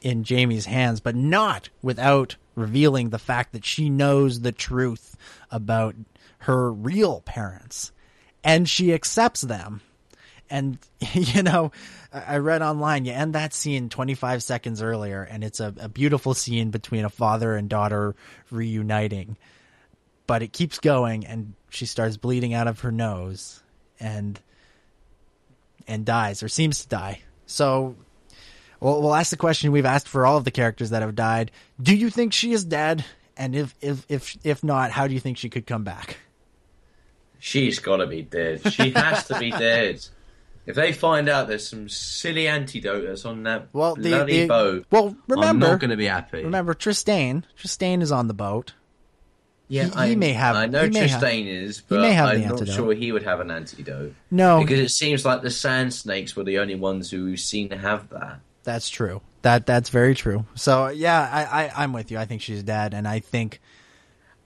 in Jaime's hands, but not without revealing the fact that she knows the truth about her real parents, and she accepts them. And you know, I read online you end that scene 25 seconds earlier, and it's a, a beautiful scene between a father and daughter reuniting. But it keeps going, and she starts bleeding out of her nose, and and dies or seems to die. So, we'll, we'll ask the question we've asked for all of the characters that have died: Do you think she is dead? And if if if if not, how do you think she could come back? She's got to be dead. She has to be dead. If they find out there's some silly antidote that's on that Well, the, bloody the- boat, well, I'm remember, not going to be happy. remember Trystane. Trystane is on the boat. yeah, he- he may have- I know he have- is, but may have I'm not antidote. sure he would have an antidote. No, because it seems like the sand snakes were the only ones who we've have that. that's true. That that's very true. So yeah, I, I I'm with you. I think she's dead, and I think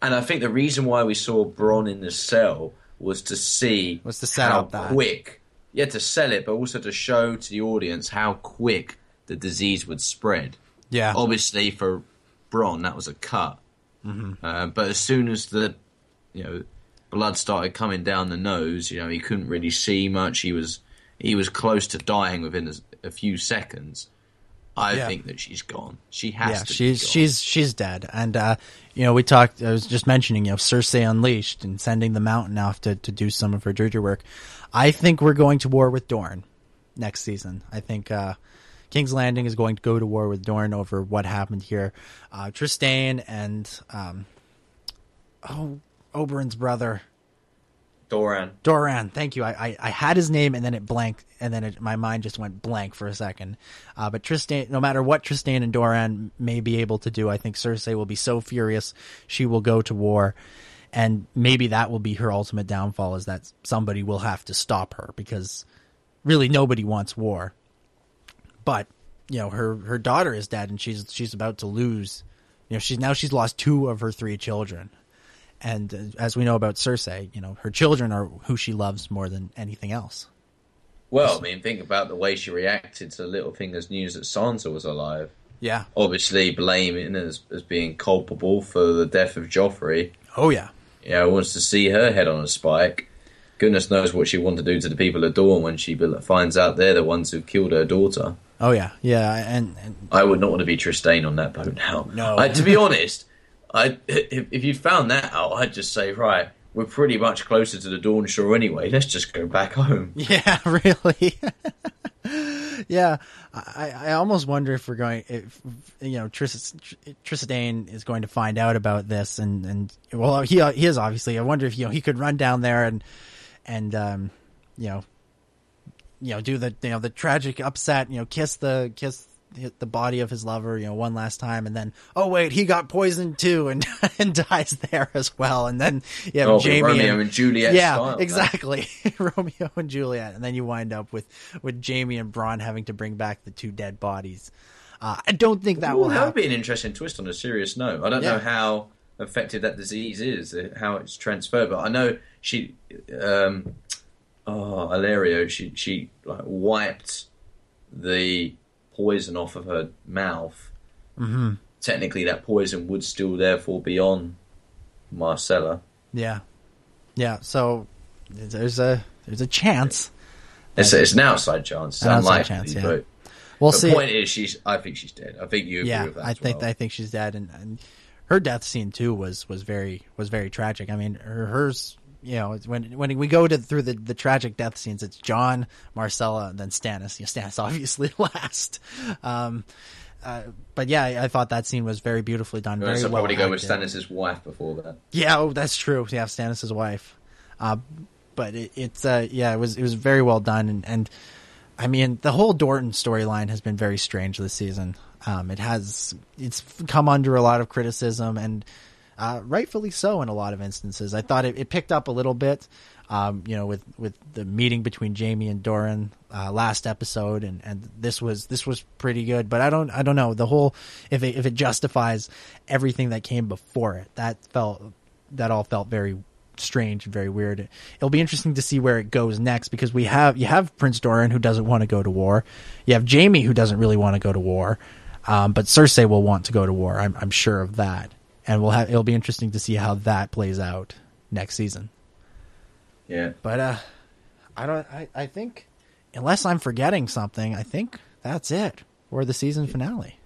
And I think the reason why we saw Bronn in the cell was to see Was to set how up that. quick, yeah, to sell it, but also to show to the audience how quick the disease would spread. yeah, Obviously, for Bronn, that was a cut. Mm-hmm. Uh, but as soon as the you know blood started coming down the nose, you know he couldn't really see much. He was he was close to dying within a, a few seconds. I Yeah. think that she's gone. She has yeah, to. be gone. she's she's dead. And uh, you know, we talked. I was just mentioning, you know, Cersei unleashed and sending the Mountain off to to do some of her dirty work. I think we're going to war with Dorne next season. I think uh, King's Landing is going to go to war with Dorne over what happened here. Uh, Trystane and um, oh, Oberyn's brother. Doran. Doran, thank you. I, I, I had his name and then it blanked, and then it, my mind just went blank for a second. Uh, but Trystane, no matter what Trystane and Doran may be able to do, I think Cersei will be so furious she will go to war, and maybe that will be her ultimate downfall is that somebody will have to stop her because really nobody wants war. But you know her her daughter is dead and she's she's about to lose. You know she's now she's lost two of her three children. And uh, as we know about Cersei, you know, her children are who she loves more than anything else. Well, I mean, think about the way she reacted to Littlefinger's news that Sansa was alive. Yeah. Obviously, blaming as as being culpable for the death of Joffrey. Oh yeah. Yeah, wants to see her head on a spike. Goodness knows what she want to do to the people of Dorne when she finds out they're the ones who've killed her daughter. Oh yeah. Yeah. And, and I would not want to be Trystane on that boat now. No. I, to be honest, I if, if you found that out, I'd just say, right, we're pretty much closer to the Dorne Shore anyway. Let's just go back home. yeah, really. yeah. I, I almost wonder if we're going, if you know, Tris, Trystane is going to find out about this, and and well, he he is obviously. I wonder if you know he could run down there and and um, you know, you know, do the you know the tragic upset, you know, kiss the kiss the body of his lover, you know, one last time, and then oh wait, he got poisoned too, and and dies there as well, and then you have Oh, Jaime Romeo and, and Juliet yeah, style, exactly, Romeo and Juliet, and then you wind up with with Jaime and Bronn having to bring back the two dead bodies. Uh, I don't think that Ooh, will that would be an interesting twist on a serious note. I don't Yeah. know how effective that disease is, uh, how it's transferred, but I know she, um, oh, Ellaria, she she like wiped the poison off of her mouth. hmm Technically, that poison would still therefore be on Myrcella. Yeah, yeah. So there's a there's a chance. It's, it's an outside chance. It's An outside unlikely, chance, yeah. but We'll the see. point is, she's. I think she's dead. I think you agree yeah, with that. I think well. I think she's dead, and, and her death scene too was was very was very tragic. I mean, her, hers. You know, when when we go to through the, the tragic death scenes, it's Jon, Myrcella, and then Stannis. You know, Stannis obviously last. Um, uh, but yeah, I, I thought that scene was very beautifully done. Very well probably go with. Stannis' wife before that. Yeah, oh, that's true. Yeah, Stannis' wife. Uh, but it, it's uh, yeah, it was it was very well done, and, and I mean the whole Dorton storyline has been very strange this season. Um, it has it's come under a lot of criticism, and uh, rightfully so in a lot of instances. I thought it, it picked up a little bit. Um, you know, with, with the meeting between Jaime and Doran uh, last episode, and, and this was this was pretty good. But I don't I don't know the whole if it, if it justifies everything that came before it. That felt that all felt very strange and very weird. It'll be interesting to see where it goes next because we have you have Prince Doran who doesn't want to go to war. You have Jaime who doesn't really want to go to war, um, but Cersei will want to go to war. I'm, I'm sure of that, and we'll have it'll be interesting to see how that plays out next season. Yeah. But uh, I don't. I, I think unless I'm forgetting something, I think that's it for the season finale.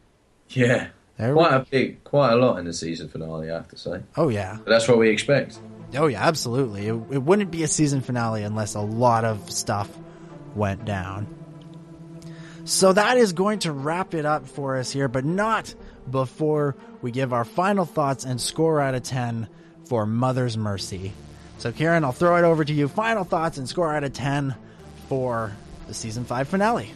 Yeah. There quite go. a big, quite a lot in the season finale, I have to say. Oh yeah. But that's what we expect. Oh yeah, absolutely. It, it wouldn't be a season finale unless a lot of stuff went down. So that is going to wrap it up for us here, but not before we give our final thoughts and score out of 10 for Mother's Mercy. So Ciaran, I'll throw it over to you. Final thoughts and score out of 10 for the season 5 finale.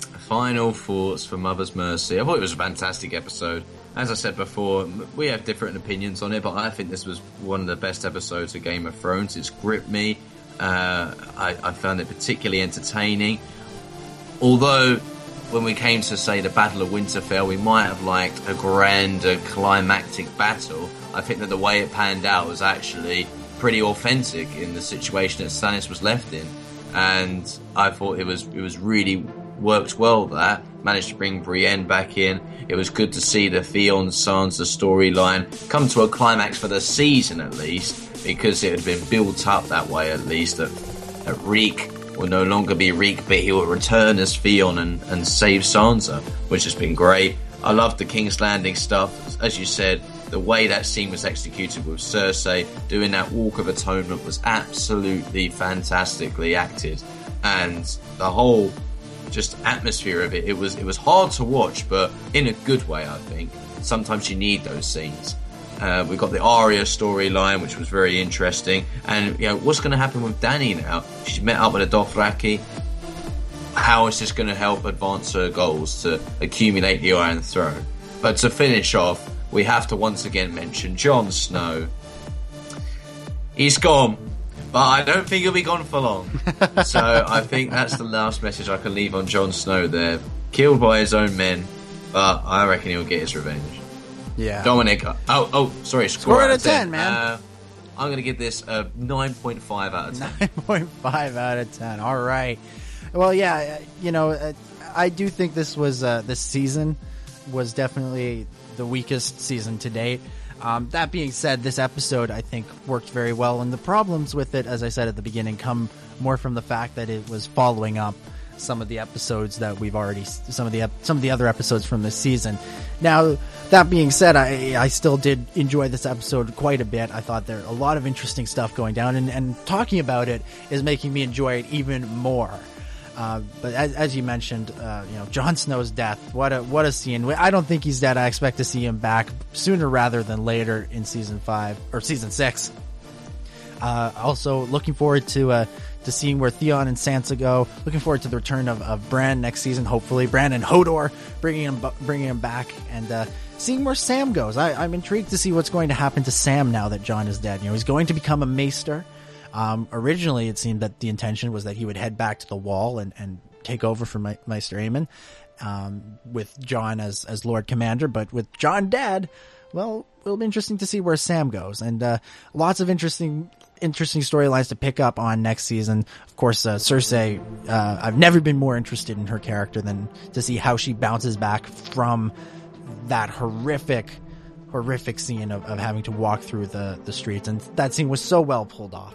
Final thoughts for Mother's Mercy. I thought it was a fantastic episode. As I said before, we have different opinions on it, but I think this was one of the best episodes of Game of Thrones. It's gripped me. Uh, I, I found it particularly entertaining. Although, when we came to say the Battle of Winterfell, we might have liked a grander climactic battle. I think that the way it panned out was actually pretty authentic in the situation that Stannis was left in, and I thought it was it was really worked well. That managed to bring Brienne back in. It was good to see the Theon Sansa storyline come to a climax for the season at least, because it had been built up that way at least. That that Reek will no longer be Reek, but he will return as Theon and, and save Sansa, which has been great. I love the King's Landing stuff. As you said, the way that scene was executed with Cersei doing that Walk of Atonement was absolutely fantastically acted. And the whole just atmosphere of it, it was it was hard to watch, but in a good way, I think. Sometimes you need those scenes. Uh, we got the Arya storyline, which was very interesting. And you know, what's going to happen with Dany now? She's met up with a Dothraki. How is this going to help advance her goals to accumulate the Iron Throne? But to finish off, we have to once again mention Jon Snow. He's gone, but I don't think he'll be gone for long. so I think that's the last message I can leave on Jon Snow there. Killed by his own men, but I reckon he'll get his revenge. Yeah. Dominic, oh, oh, sorry, score, Score out out of of 10, 10, man. Uh, I'm going to give this a 9.5 out of 10. 9.5 out of 10. All right. Well, yeah, uh, you know, uh, I do think this was uh, this season was definitely the weakest season to date. Um, that being said, this episode I think worked very well, and the problems with it, as I said at the beginning, come more from the fact that it was following up some of the episodes that we've already some of the some of the other episodes from this season. Now, that being said, I I still did enjoy this episode quite a bit. I thought there a lot of interesting stuff going down, and, and talking about it is making me enjoy it even more. Uh, but as, as you mentioned, uh, you know, Jon Snow's death. What a what a scene! I don't think he's dead. I expect to see him back sooner rather than later in season five or season six. Uh, also, looking forward to uh, to seeing where Theon and Sansa go. Looking forward to the return of, of Bran next season. Hopefully, Bran and Hodor bringing him bringing him back and uh, seeing where Sam goes. I, I'm intrigued to see what's going to happen to Sam now that Jon is dead. You know, he's going to become a Maester. Um, originally, it seemed that the intention was that he would head back to the Wall and, and take over for Me- Maester Aemon, um, with Jon as as Lord Commander. But with Jon dead, well, it'll be interesting to see where Sam goes, and uh, lots of interesting interesting storylines to pick up on next season. Of course, uh, Cersei. Uh, I've never been more interested in her character than to see how she bounces back from that horrific horrific scene of, of having to walk through the, the streets and that scene was so well pulled off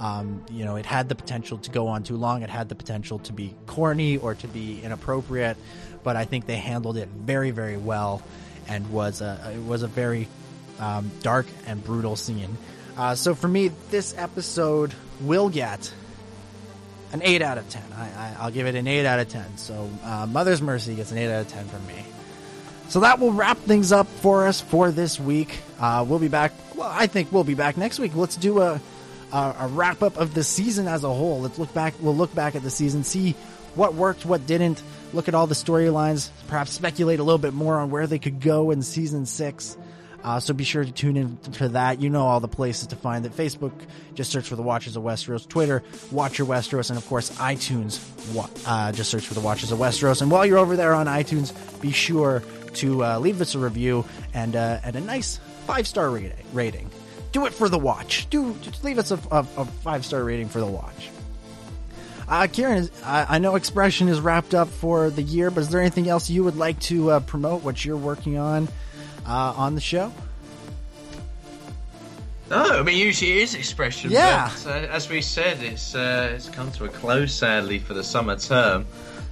Um, you know, it had the potential to go on too long. It had the potential to be corny or to be inappropriate, but I think they handled it very, very well, and was a it was a very um, dark and brutal scene. Uh, so for me, this episode will get an 8 out of 10. I, I, I'll give it an 8 out of 10. So uh, Mother's Mercy gets an 8 out of 10 from me. So that will wrap things up for us for this week. Uh, we'll be back. Well, I think we'll be back next week. Let's do a, a, a wrap up of the season as a whole. Let's look back. We'll look back at the season, see what worked, what didn't, look at all the storylines, perhaps speculate a little bit more on where they could go in season six. Uh, so be sure to tune in to that. You know all the places to find it. Facebook, just search for the Watchers of Westeros. Twitter, Watcher Westeros, and of course iTunes. Uh, just search for the Watchers of Westeros. And while you're over there on iTunes, be sure to uh, leave us a review and uh, and a nice five star rating. Do it for the watch. Do just leave us a, a, a five star rating for the watch. Uh, Ciaran, I, I, know Expression is wrapped up for the year, but is there anything else you would like to uh, promote? What you're working on uh, on the show? No, I mean usually it is expression. Yeah. But, uh, as we said, it's uh, it's come to a close sadly for the summer term.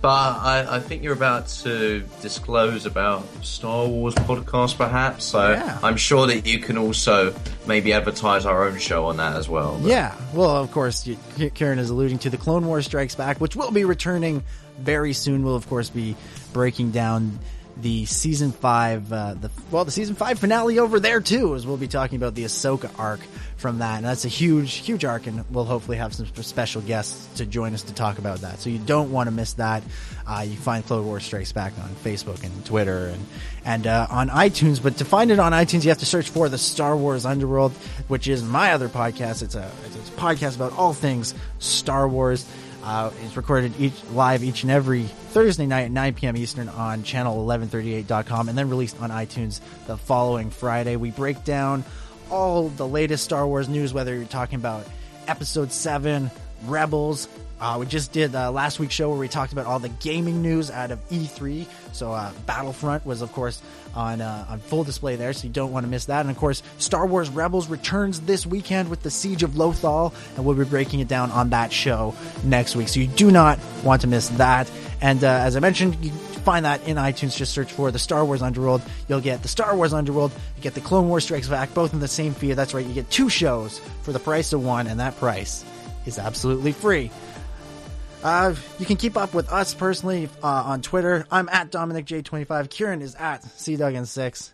But I, I, think you're about to disclose about Star Wars podcast, perhaps. So yeah. I'm sure that you can also maybe advertise our own show on that as well. But. Yeah. Well, of course, Ciaran is alluding to the Clone Wars Strikes Back, which will be returning very soon. We'll of course be breaking down the season five, uh, the well, the season five finale over there too, as we'll be talking about the Ahsoka arc from that, and that's a huge, huge arc, and we'll hopefully have some special guests to join us to talk about that. So you don't want to miss that. Uh, you find Clone Wars Strikes Back on Facebook and Twitter and and uh, on iTunes, but to find it on iTunes, you have to search for the Star Wars Underworld, which is my other podcast. It's a it's a podcast about all things Star Wars. Uh, it's recorded each live each and every Thursday night at 9 p.m. Eastern on channel1138.com and then released on iTunes the following Friday. We break down all the latest Star Wars news, whether you're talking about Episode 7, Rebels, uh, we just did uh, last week's show where we talked about all the gaming news out of E3. So uh, Battlefront was, of course, on uh, on full display there, so you don't want to miss that. And of course, Star Wars Rebels returns this weekend with the Siege of Lothal, and we'll be breaking it down on that show next week. So you do not want to miss that. And uh, as I mentioned, you find that in iTunes. Just search for the Star Wars Underworld. You'll get the Star Wars Underworld. You get the Clone Wars Strikes Back, both in the same feed. That's right. You get two shows for the price of one, and that price is absolutely free. Uh, you can keep up with us personally uh, on Twitter. I'm at DominicJ25. Ciaran is at CDuggan6.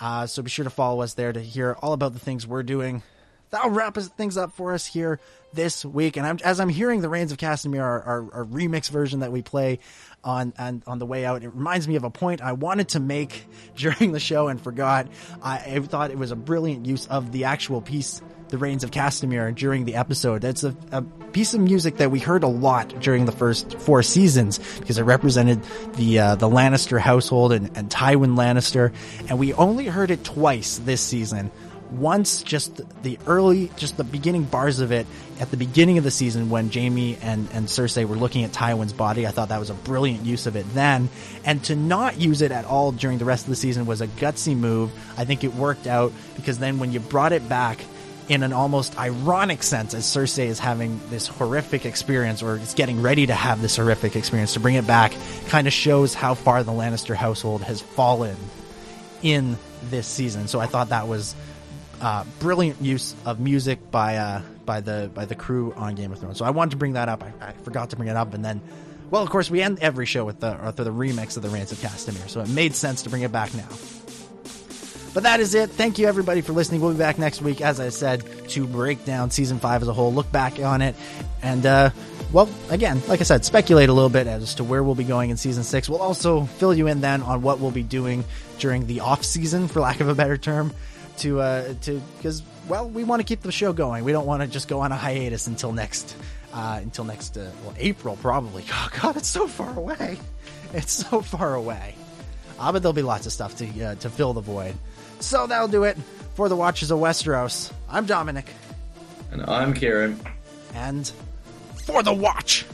Uh, so be sure to follow us there to hear all about the things we're doing. That'll wrap things up for us here this week. And I'm, as I'm hearing the Rains of Castamere, our, our, our, remix version that we play on, on on the way out, it reminds me of a point I wanted to make during the show and forgot. I, I thought it was a brilliant use of the actual piece the Rains of Castamere during the episode. It's a, a, piece of music that we heard a lot during the first four seasons because it represented the uh, the Lannister household and, and Tywin Lannister, and we only heard it twice this season. Once, just the early, just the beginning bars of it at the beginning of the season when Jaime and, and Cersei were looking at Tywin's body. I thought that was a brilliant use of it then. And to not use it at all during the rest of the season was a gutsy move. I think it worked out because then when you brought it back, in an almost ironic sense as Cersei is having this horrific experience or is getting ready to have this horrific experience to bring it back kind of shows how far the Lannister household has fallen in this season. So I thought that was uh, brilliant use of music by uh, by the by the crew on Game of Thrones. So I wanted to bring that up. I, I forgot to bring it up, and then, well, of course, we end every show with the the remix of the of Castamere. So it made sense to bring it back now. But that is it. Thank you everybody for listening. We'll be back next week, as I said, to break down season five as a whole, look back on it, and uh, well, again, like I said, speculate a little bit as to where we'll be going in season six. We'll also fill you in then on what we'll be doing during the off season, for lack of a better term, to uh, to because well, we want to keep the show going. We don't want to just go on a hiatus until next uh, until next uh, well April probably. Oh God, it's so far away. It's so far away. Uh, but there'll be lots of stuff to uh, to fill the void. So that'll do it for the Watchers of Westeros. I'm Dominic. And I'm Ciaran. And for the watch.